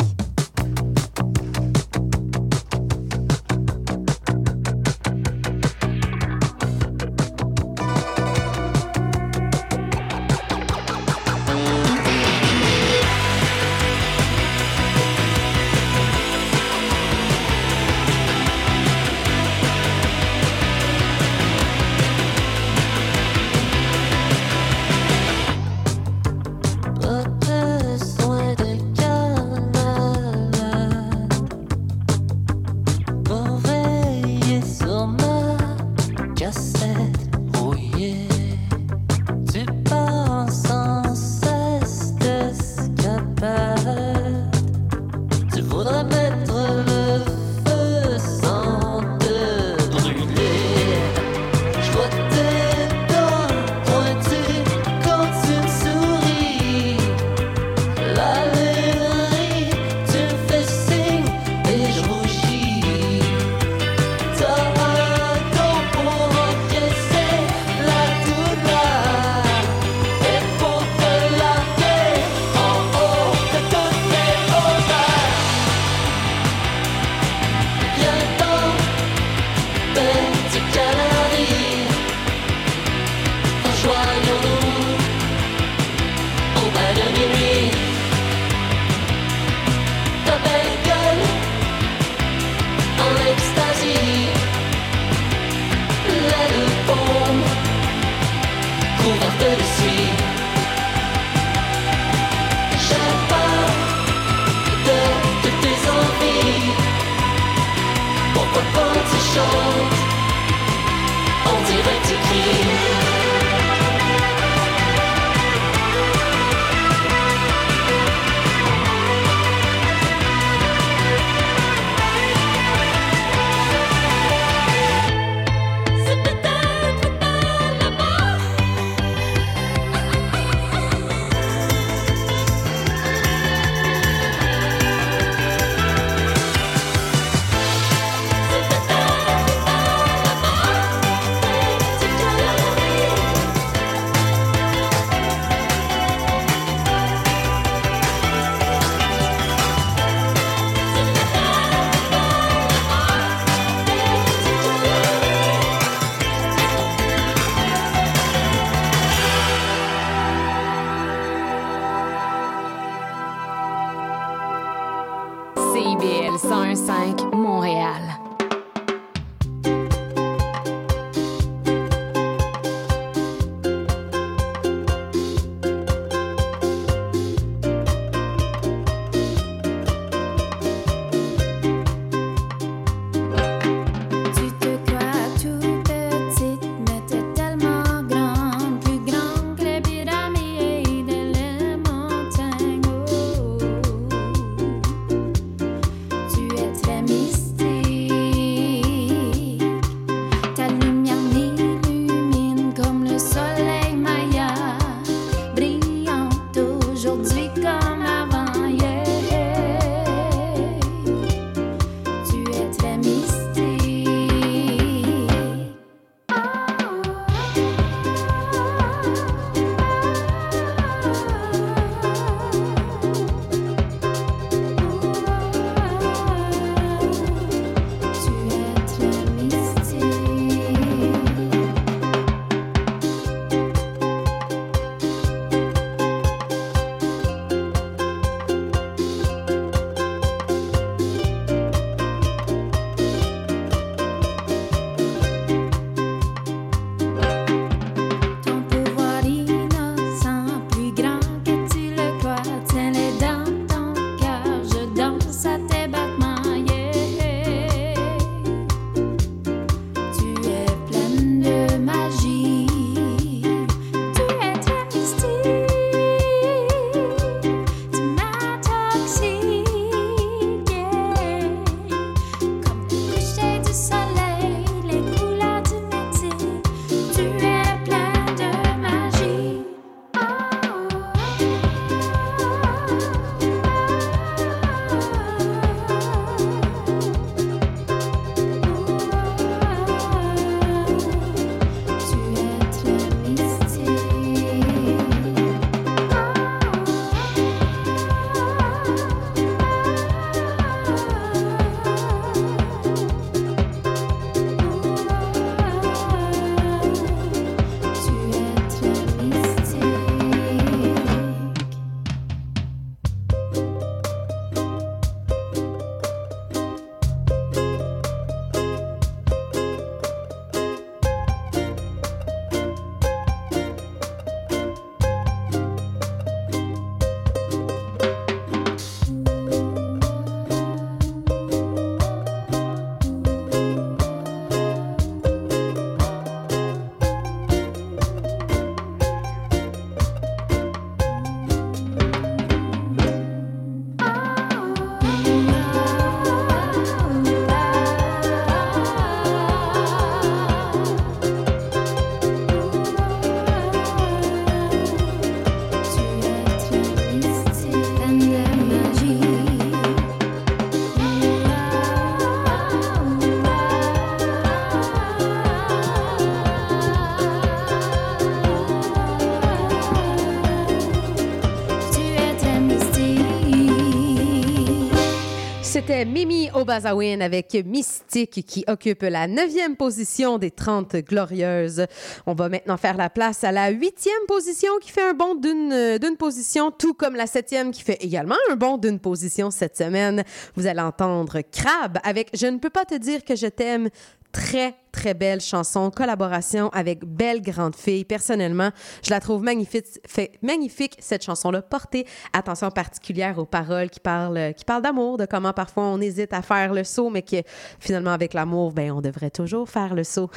Mimi Obazawin avec Mystique qui occupe la neuvième position des 30 glorieuses. On va maintenant faire la place à la huitième position qui fait un bond d'une position, tout comme la septième qui fait également un bond d'une position cette semaine. Vous allez entendre Crab avec Je ne peux pas te dire que je t'aime. Très, très belle chanson, collaboration avec Belle Grande Fille. Personnellement, je la trouve magnifique, fait, magnifique cette chanson-là. Portez attention particulière aux paroles qui parlent, qui parlent d'amour, de comment parfois on hésite à faire le saut, mais que finalement avec l'amour, ben on devrait toujours faire le saut.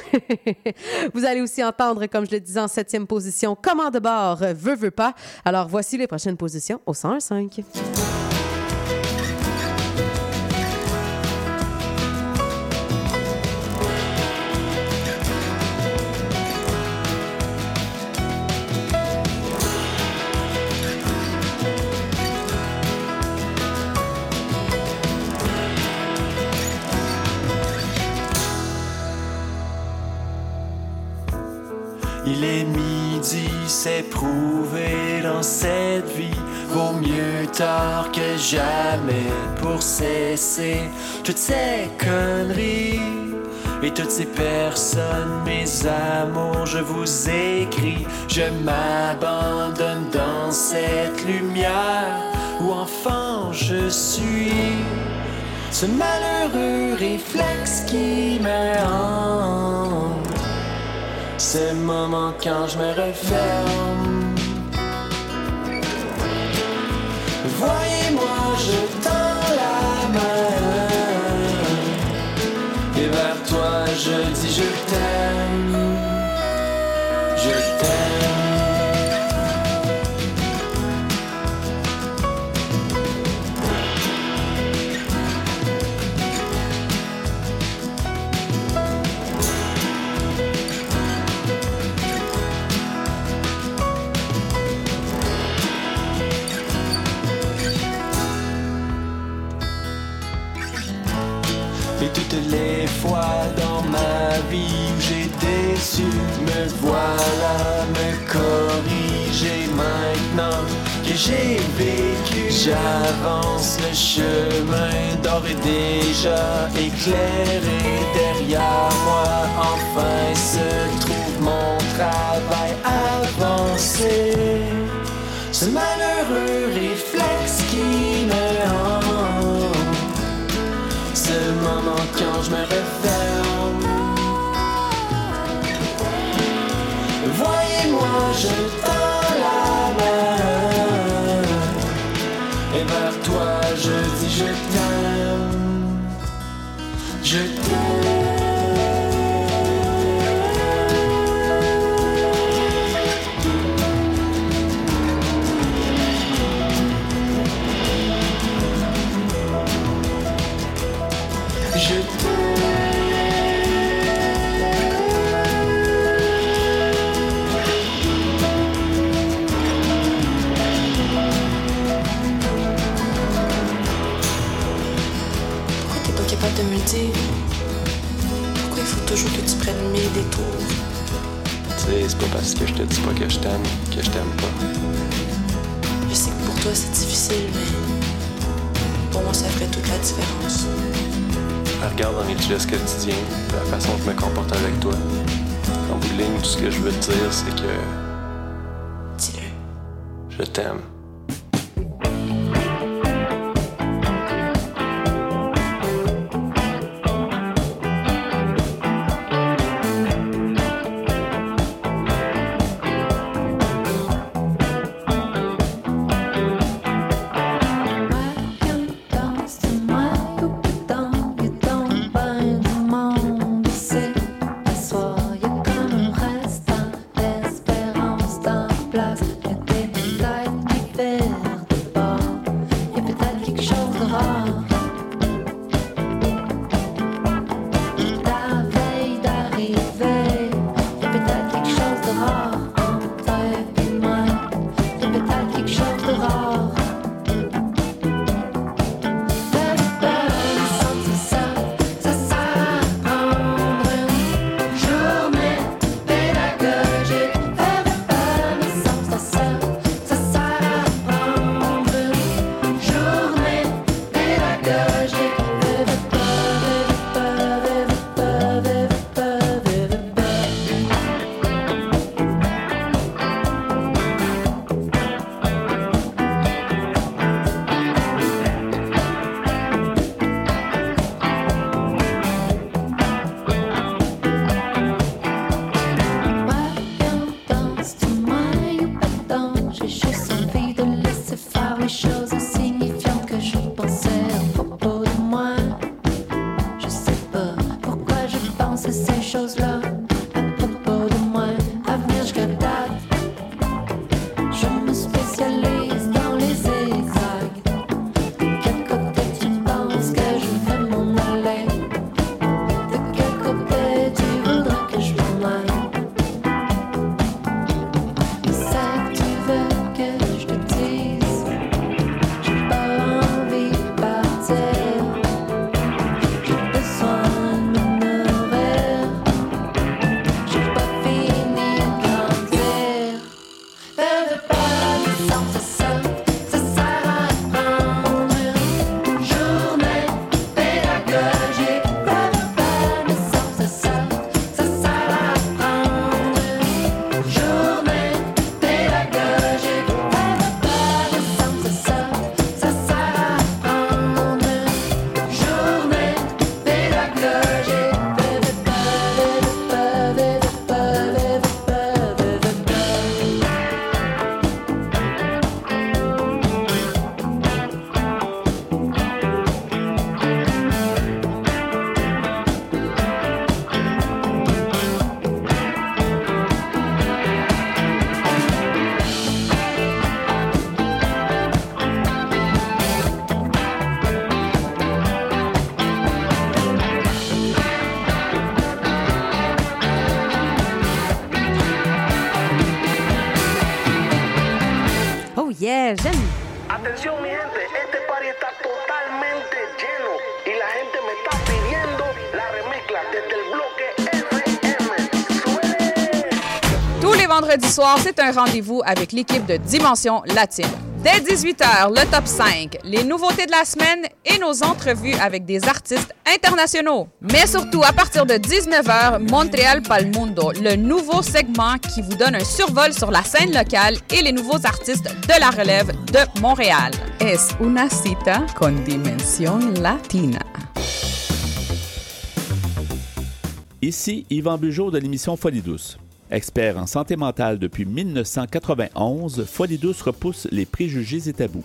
Vous allez aussi entendre, comme je le disais en septième position, Comment de bord, veut, veut pas. Alors voici les prochaines positions au 101.5. cette vie. Vaut mieux tard que jamais pour cesser toutes ces conneries. Et toutes ces personnes, mes amours, je vous écris. Je m'abandonne dans cette lumière où enfant je suis. ce malheureux réflexe qui me hante. Ce moment quand je me referme. Voyez-moi, je tends la main. Et vers toi, je dis je t'aime. Les fois dans ma vie où j'ai déçu, me voilà me corriger maintenant que j'ai vécu. J'avance le chemin d'or et déjà éclairé derrière moi. Enfin se trouve mon travail avancé. Ce malheureux réflexe qui me. Quand je me referme. Voyez-moi, je tends de me dire? Pourquoi il faut toujours que tu prennes mille détours? Tu sais, c'est pas parce que je te dis pas que je t'aime que je t'aime pas. Je sais que pour toi c'est difficile, mais pour moi ça ferait toute la différence. Regarde dans mes gestes quotidiens, la façon que je me comporte avec toi. En bout de ligne, tout ce que je veux te dire, c'est que. Dis-le. Je t'aime. Soirs, c'est un rendez-vous avec l'équipe de Dimension Latine. Dès 18h, le top 5, les nouveautés de la semaine et nos entrevues avec des artistes internationaux. Mais surtout, à partir de 19h, Montréal Palmundo, le nouveau segment qui vous donne un survol sur la scène locale et les nouveaux artistes de la relève de Montréal. Es una cita con dimensión latina. Ici Yvan Bugeaud de l'émission Folie douce. Expert en santé mentale depuis 1991, Folie douce repousse les préjugés et tabous.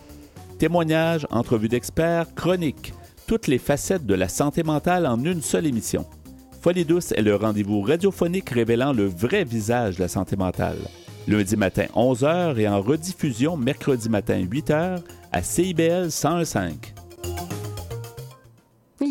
Témoignages, entrevues d'experts, chroniques, toutes les facettes de la santé mentale en une seule émission. Folie douce est le rendez-vous radiophonique révélant le vrai visage de la santé mentale. Lundi matin 11h et en rediffusion mercredi matin 8h à CIBL 101.5.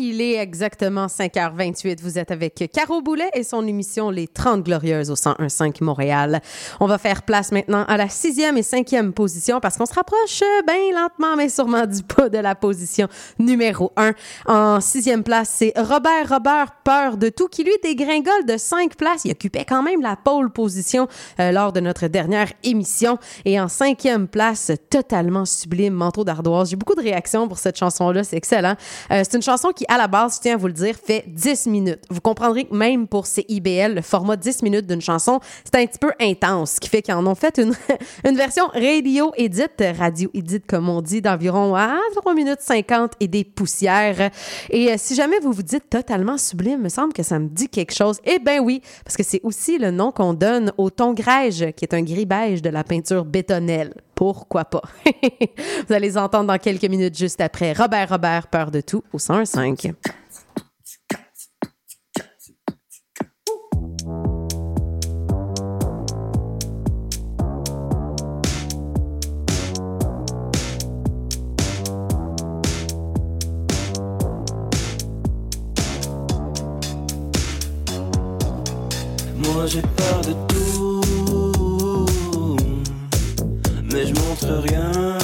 Il est exactement 5h28. Vous êtes avec Caro Boulet et son émission Les 30 Glorieuses au 101.5 Montréal. On va faire place maintenant à la sixième et cinquième position parce qu'on se rapproche bien lentement, mais sûrement du pas de la position numéro 1. En sixième place, c'est Robert Robert Peur de tout qui lui dégringole de cinq places. Il occupait quand même la pole position euh, lors de notre dernière émission. Et en cinquième place, totalement sublime, manteau d'ardoise. J'ai beaucoup de réactions pour cette chanson-là. C'est excellent. Euh, c'est une chanson qui, à la base, je tiens à vous le dire, fait 10 minutes. Vous comprendrez que même pour CIBL, le format 10 minutes d'une chanson, c'est un petit peu intense, ce qui fait qu'ils en ont fait une, une version radio edit, radio edit comme on dit, d'environ à 3 minutes 50 et des poussières. Et euh, si jamais vous vous dites totalement sublime, me semble que ça me dit quelque chose. Eh bien oui, parce que c'est aussi le nom qu'on donne au ton grège, qui est un gris beige de la peinture bétonnelle. Pourquoi pas? Vous allez les entendre dans quelques minutes juste après. Robert Robert, Peur de tout, au 105. Moi j'ai peur de tout, mais je montre rien.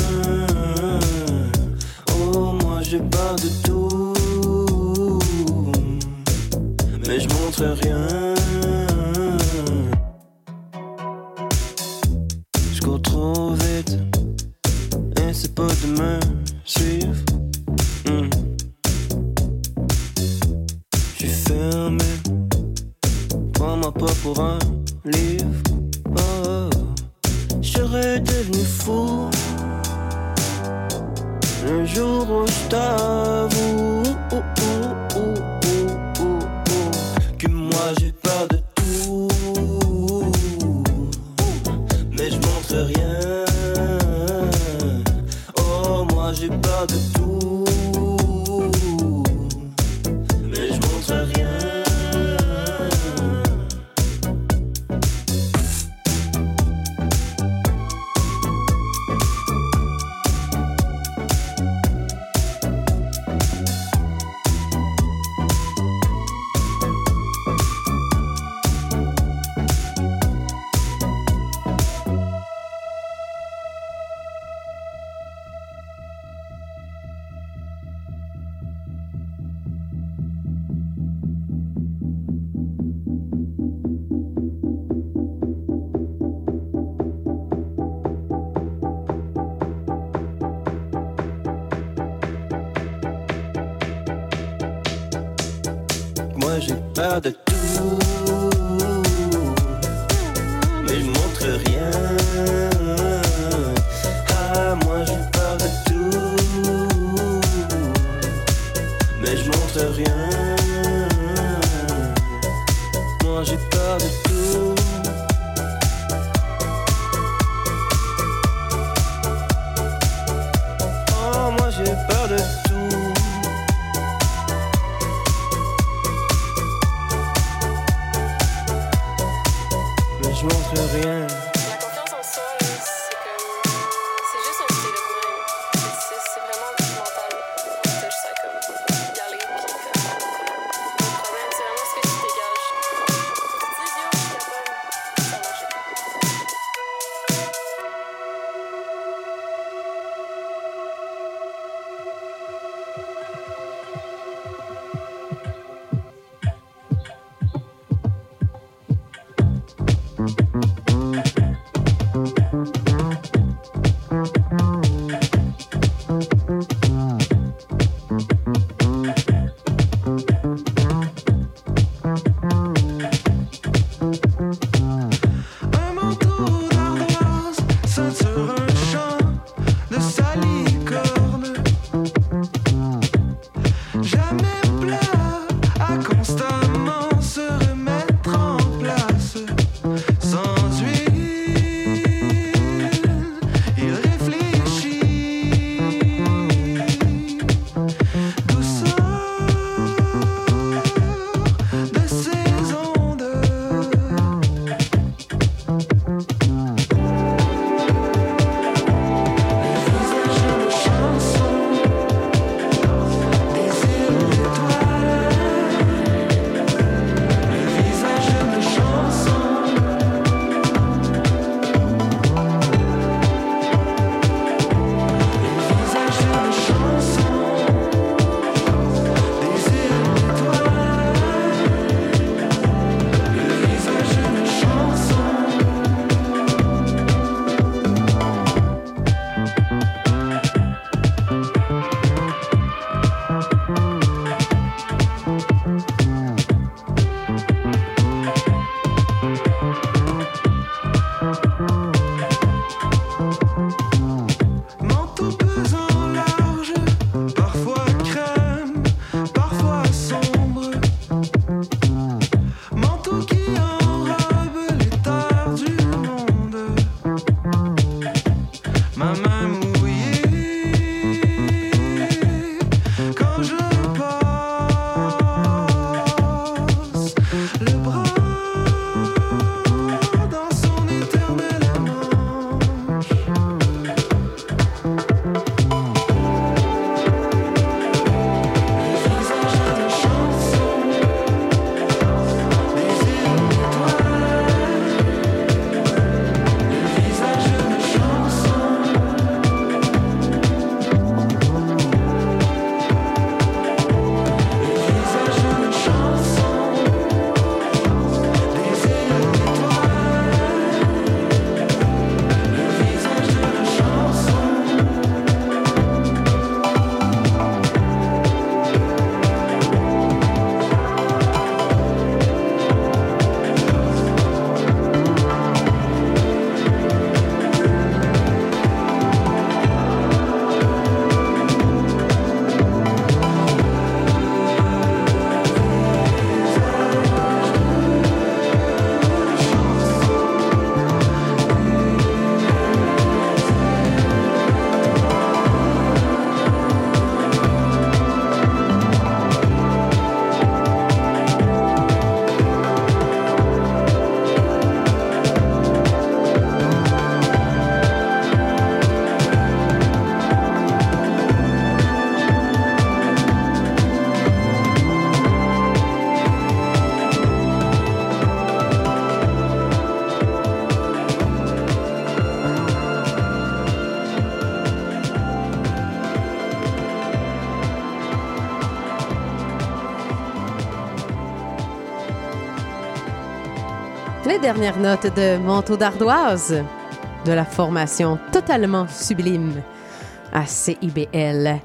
Oh, moi j'ai peur de tout, mais je montre rien. Je cours trop vite, et c'est pas de me suivre. Hmm. Je suis fermé. Prends-moi pas pour un livre. Devenu fou. Le jour où je simplement Les dernières notes de Manteau d'ardoise de la formation totalement sublime à CIBL.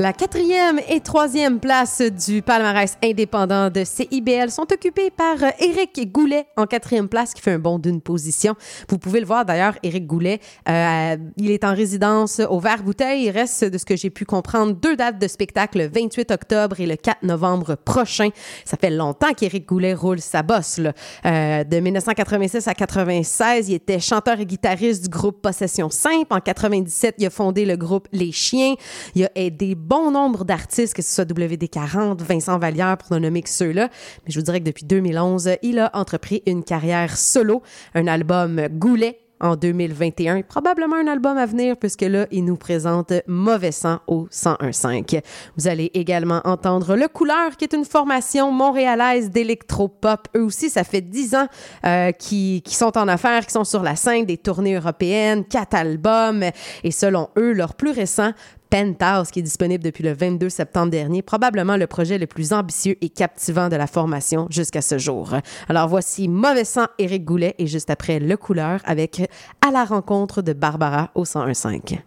La quatrième et troisième place du palmarès indépendant de CIBL sont occupées par euh, Éric Goulet en quatrième place qui fait un bond d'une position. Vous pouvez le voir d'ailleurs, Éric Goulet, euh, il est en résidence au Vert Bouteille. Il reste, de ce que j'ai pu comprendre, deux dates de spectacle, le 28 octobre et le 4 novembre prochain. Ça fait longtemps qu'Éric Goulet roule sa bosse. là. Euh, de 1986 à 96, il était chanteur et guitariste du groupe Possession Simple. En 97, il a fondé le groupe Les Chiens. Il a aidé bon nombre d'artistes, que ce soit WD40, Vincent Vallière, pour ne nommer que ceux-là. Mais je vous dirais que depuis 2011, il a entrepris une carrière solo, un album Goulet en 2021, probablement un album à venir puisque là, il nous présente Mauvais sang au 101.5. Vous allez également entendre Le Couleur, qui est une formation montréalaise d'électropop. Eux aussi, ça fait dix ans euh, qui, qui sont en affaires, qui sont sur la scène des tournées européennes, quatre albums, et selon eux, leur plus récent, Penthouse, qui est disponible depuis le 22 septembre dernier, probablement le projet le plus ambitieux et captivant de la formation jusqu'à ce jour. Alors voici Mauvais sang, Éric Goulet, et juste après Le Couleur avec À la rencontre de Barbara au 101.5.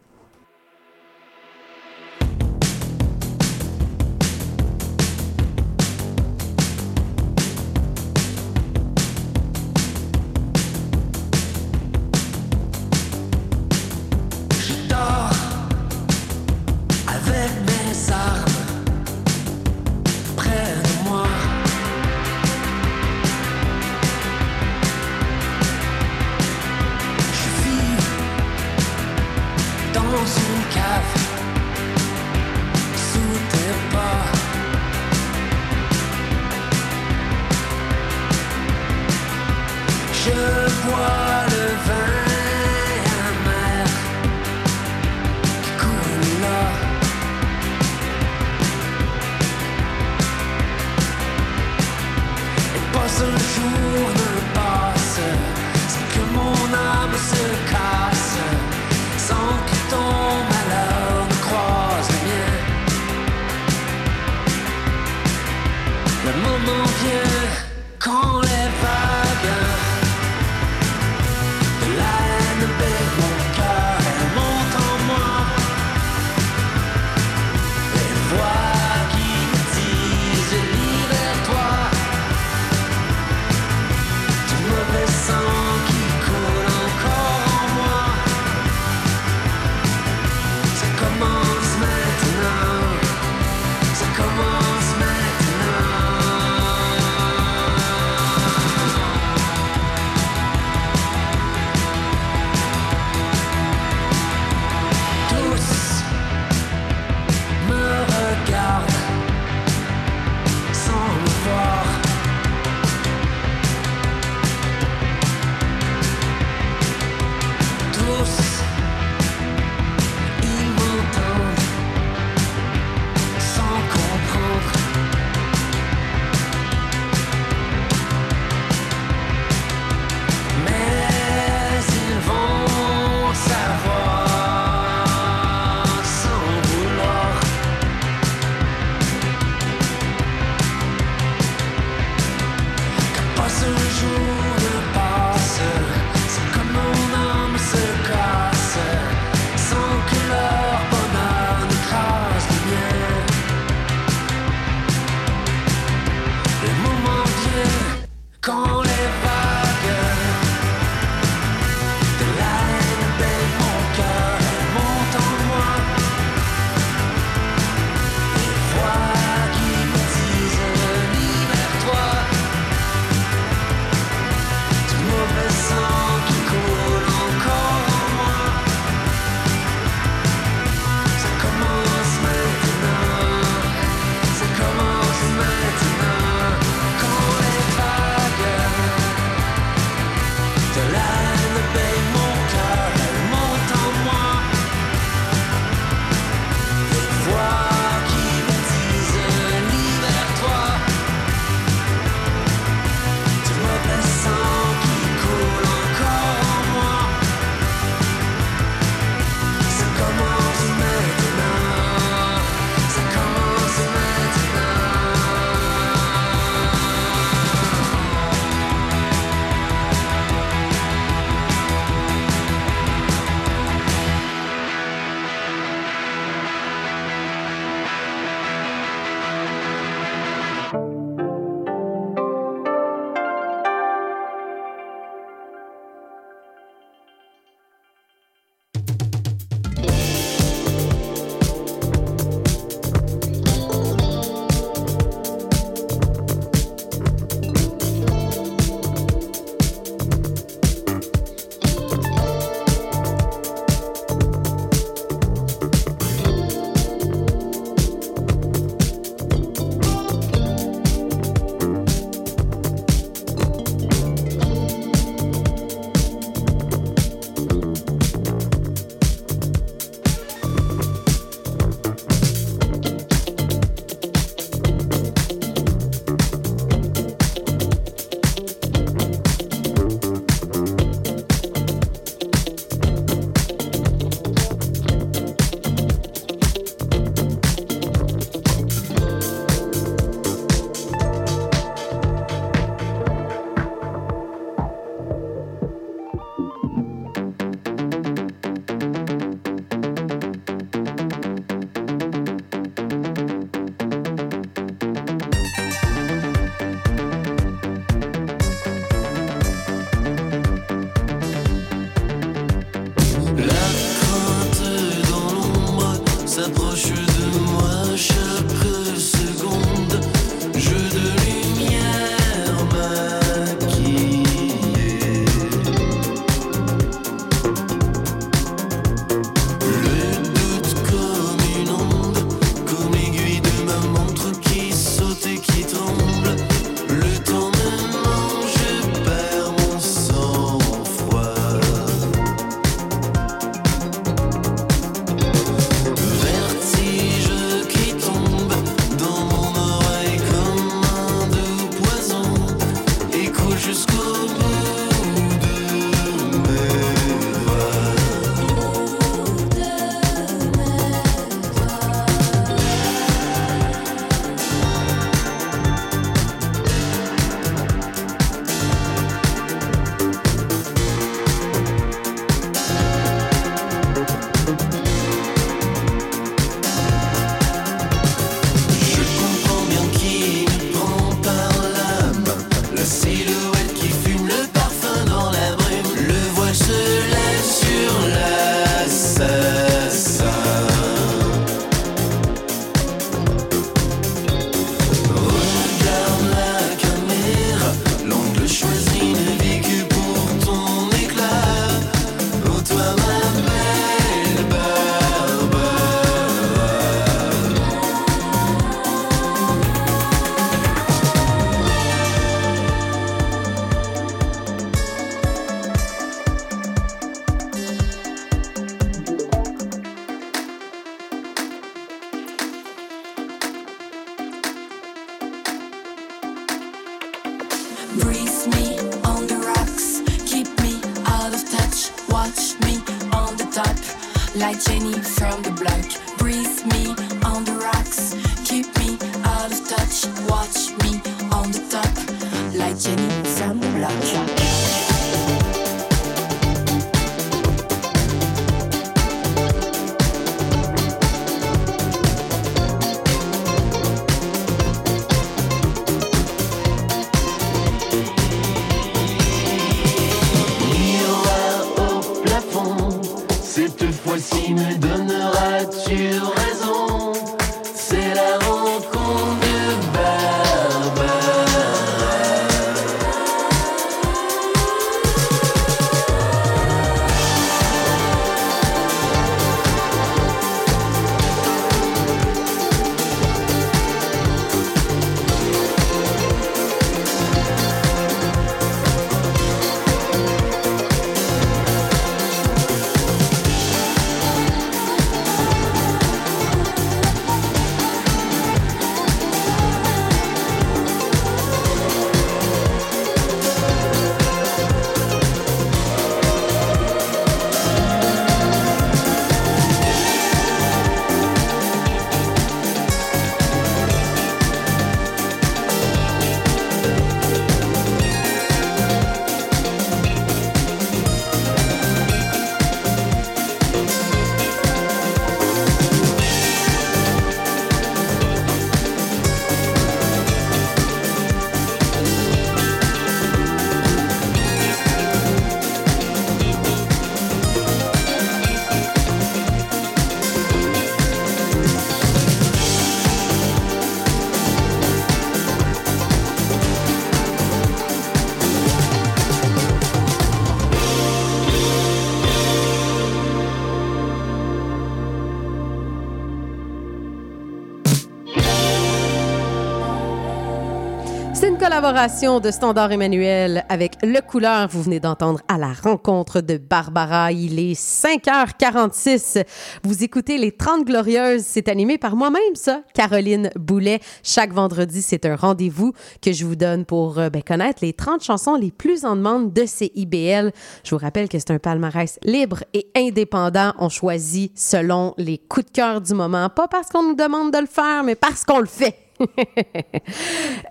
collaboration de Standard Emmanuel avec Le Couleur. Vous venez d'entendre à la rencontre de Barbara. Il est 5h46. Vous écoutez Les 30 Glorieuses. C'est animé par moi-même, ça, Caroline Boulet. Chaque vendredi, c'est un rendez-vous que je vous donne pour euh, ben, connaître les 30 chansons les plus en demande de CIBL. Je vous rappelle que c'est un palmarès libre et indépendant. On choisit selon les coups de cœur du moment. Pas parce qu'on nous demande de le faire, mais parce qu'on le fait.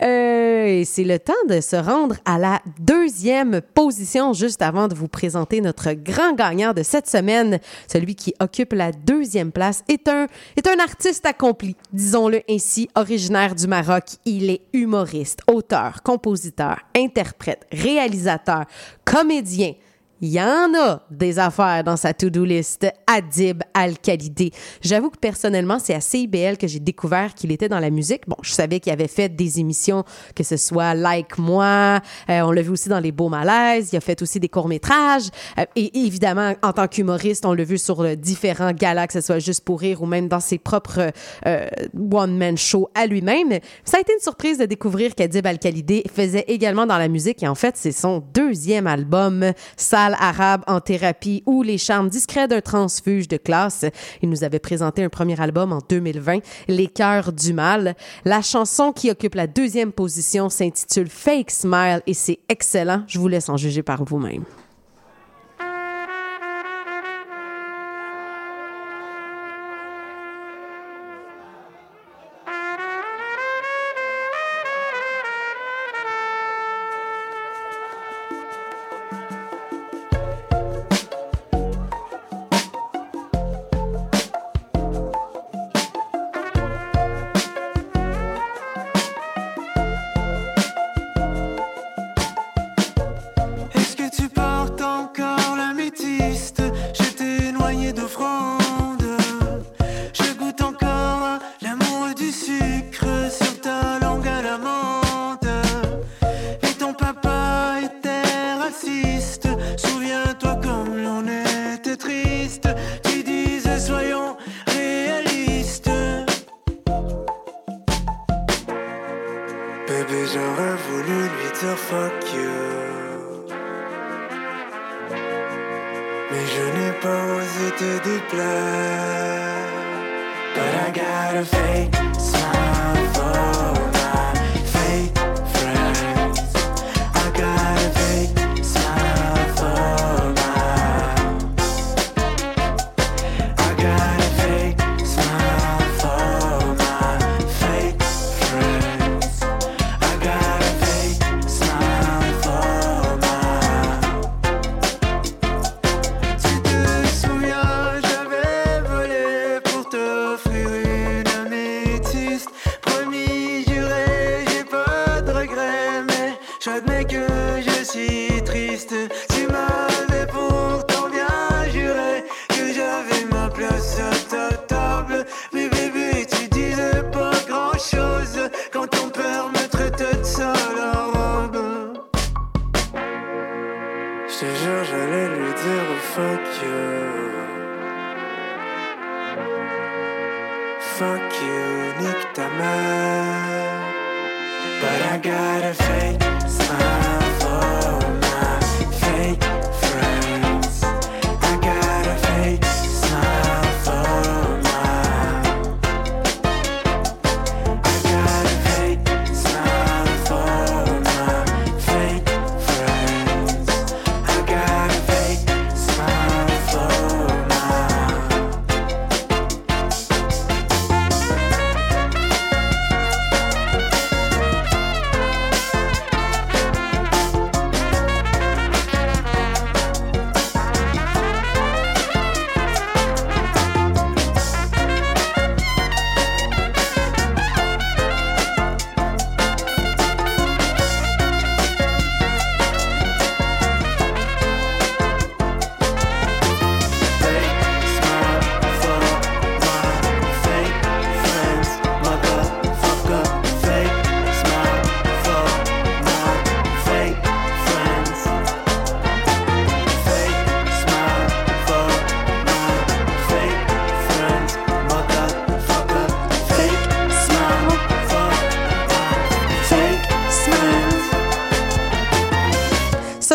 Euh, et c'est le temps de se rendre à la deuxième position juste avant de vous présenter notre grand gagnant de cette semaine. Celui qui occupe la deuxième place est un, est un artiste accompli, disons-le ainsi, originaire du Maroc. Il est humoriste, auteur, compositeur, interprète, réalisateur, comédien. Il y en a des affaires dans sa to-do list. Adib Al-Khalidé. J'avoue que personnellement, c'est à CIBL que j'ai découvert qu'il était dans la musique. Bon, je savais qu'il avait fait des émissions, que ce soit Like Moi, euh, on l'a vu aussi dans Les Beaux Malaises, il a fait aussi des courts-métrages. Euh, et évidemment, en tant qu'humoriste, on l'a vu sur euh, différents galas, que ce soit Juste pour rire ou même dans ses propres euh, one-man shows à lui-même. Ça a été une surprise de découvrir qu'Adib Al-Khalidé faisait également dans la musique. Et en fait, c'est son deuxième album, Arabe en thérapie ou Les charmes discrets d'un transfuge de classe. Il nous avait présenté un premier album en 2020, Les cœurs du mal. La chanson qui occupe la deuxième position s'intitule Fake Smile et c'est excellent. Je vous laisse en juger par vous-même.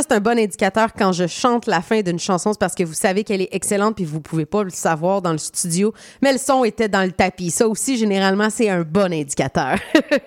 C'est un bon indicateur quand je chante la fin d'une chanson, c'est parce que vous savez qu'elle est excellente puis vous pouvez pas le savoir dans le studio, mais le son était dans le tapis. Ça aussi, généralement, c'est un bon indicateur.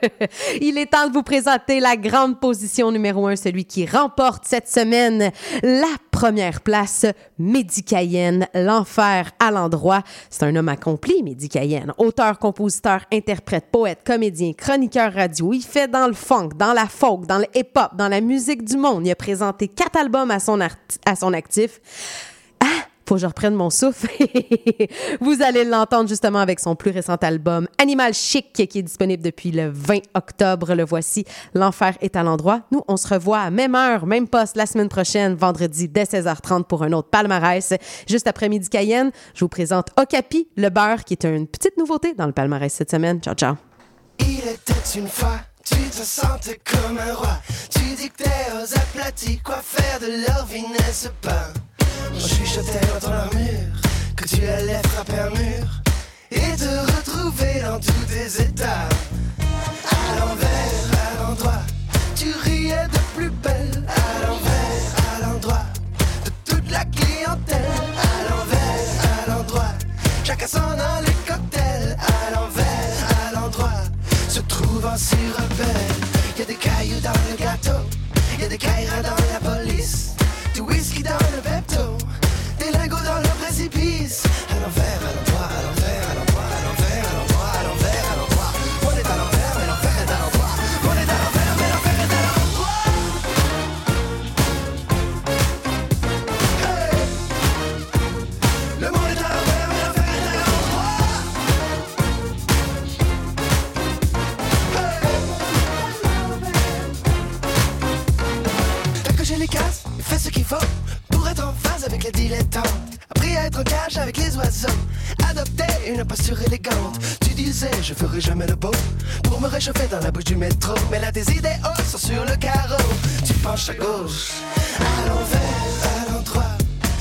Il est temps de vous présenter la grande position numéro un, celui qui remporte cette semaine la première place, Mehdi Cayenne, l'enfer à l'endroit. C'est un homme accompli, Mehdi Cayenne. Auteur, compositeur, interprète, poète, comédien, chroniqueur radio. Il fait dans le funk, dans la folk, dans le hip-hop, dans la musique du monde. Il a présenté quatre albums à son, à son actif. Ah, faut que je reprenne mon souffle. Vous allez l'entendre justement avec son plus récent album Animal Chic qui est disponible depuis le 20 octobre. Le voici, L'enfer est à l'endroit. Nous, on se revoit à même heure, même poste la semaine prochaine, vendredi dès 16h30 pour un autre palmarès. Juste après midi Cayenne, je vous présente Okapi, le beurre, qui est une petite nouveauté dans le palmarès cette semaine. Ciao, ciao. Il était une fois, tu te sentais comme un roi. Tu dictais aux aplatis quoi faire de leur vie, n'est-ce pas? On chuchotait dans ton armure que tu allais frapper un mur et te retrouver dans tous tes états. À l'envers, à l'endroit, tu riais de plus belle. À l'envers, à l'endroit de toute la clientèle. À l'envers, à l'endroit, chacun s'en a les un si rebelle. Y a des cailloux dans le gâteau, y a des caïras dans la police, du whisky dans le Pepto, pour être en phase avec les dilettantes. Appris à être en cage avec les oiseaux. Adopter une posture élégante. Tu disais, je ferai jamais le beau pour me réchauffer dans la bouche du métro. Mais là, tes idéaux sont sur le carreau. Tu penches à gauche, à l'envers, à l'endroit.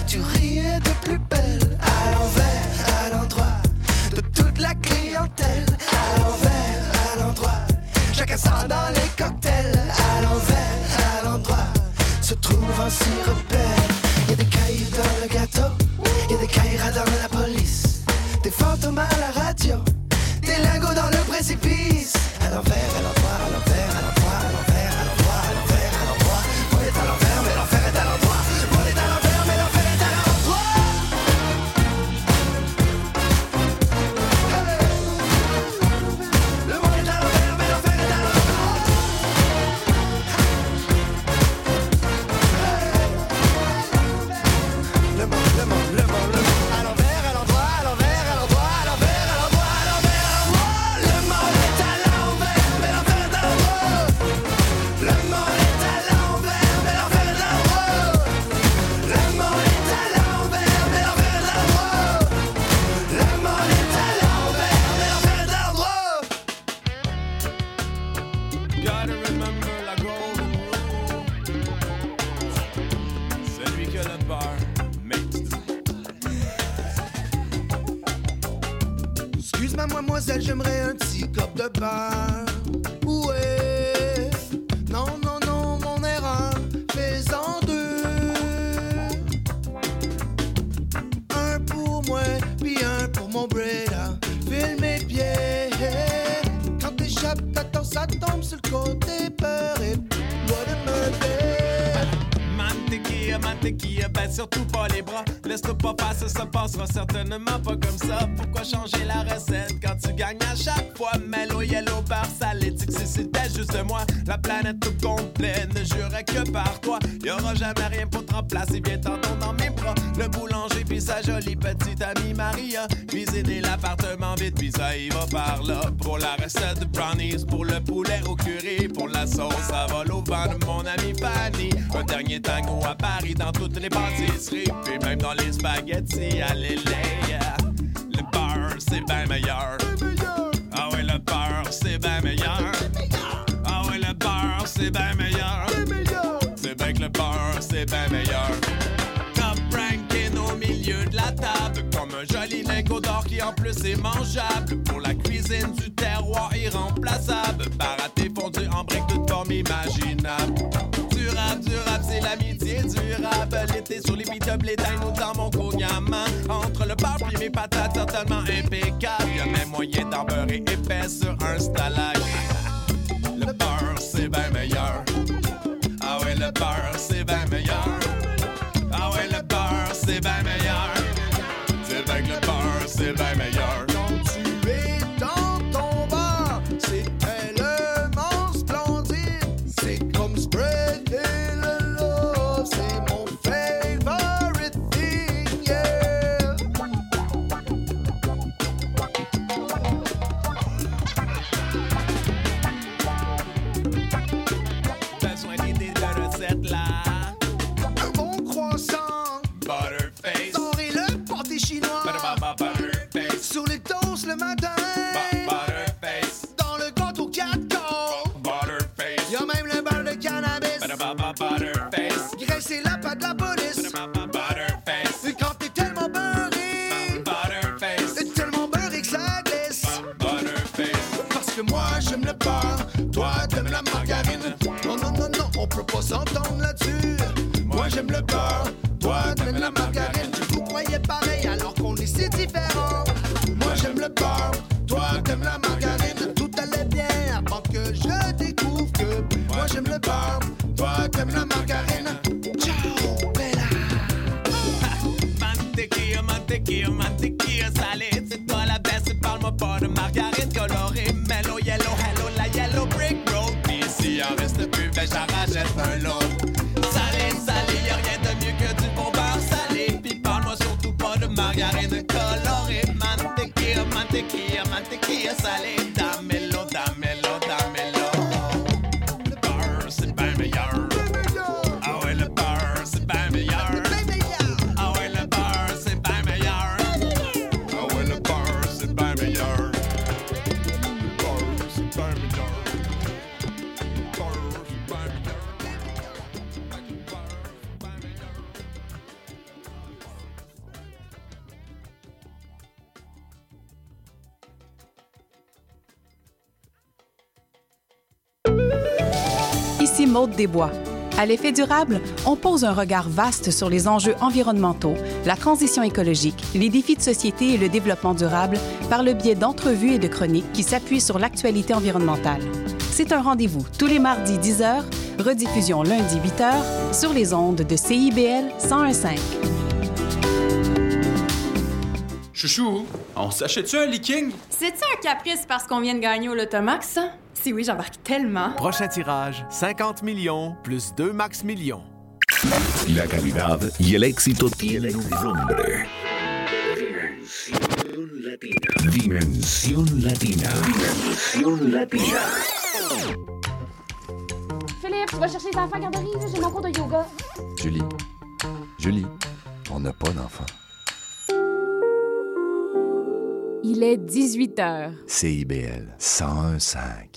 Tu riais de plus belle, à l'envers, à l'endroit de toute la clientèle. À l'envers, à l'endroit. Chacun sent dans les cocktails. À l'envers, se trouve un si repère. Y a des cailloux dans le gâteau, y a des caïras dans la police, des fantômes à la radio, des lingots dans le précipice. À l'envers, à l'envers, Le beurre, c'est bien meilleur. Ah ouais, le beurre, c'est bien meilleur. Ah ouais, le beurre, c'est bien meilleur. C'est bien que le beurre, c'est bien meilleur. Top ranking au milieu de la table. Comme un joli lingot d'or qui en plus est mangeable. Des Bois. À l'effet durable, on pose un regard vaste sur les enjeux environnementaux, la transition écologique, les défis de société et le développement durable par le biais d'entrevues et de chroniques qui s'appuient sur l'actualité environnementale. C'est un rendez-vous tous les mardis 10h, rediffusion lundi 8h sur les ondes de CIBL 1015. Chouchou, on s'achète-tu un leaking? C'est-tu un caprice parce qu'on vient de gagner au Lotomax, ça? Si oui, j'embarque tellement. Prochain tirage, 50 millions plus 2 max millions. La calidad y el éxito tienen un nombre. Dimensión Latina. Dimensión Latina. Dimensión Latina. Philippe, va chercher les enfants à j'ai mon cours de yoga. Julie, Julie, on n'a pas d'enfants. Il est 18h. CIBL 101.5.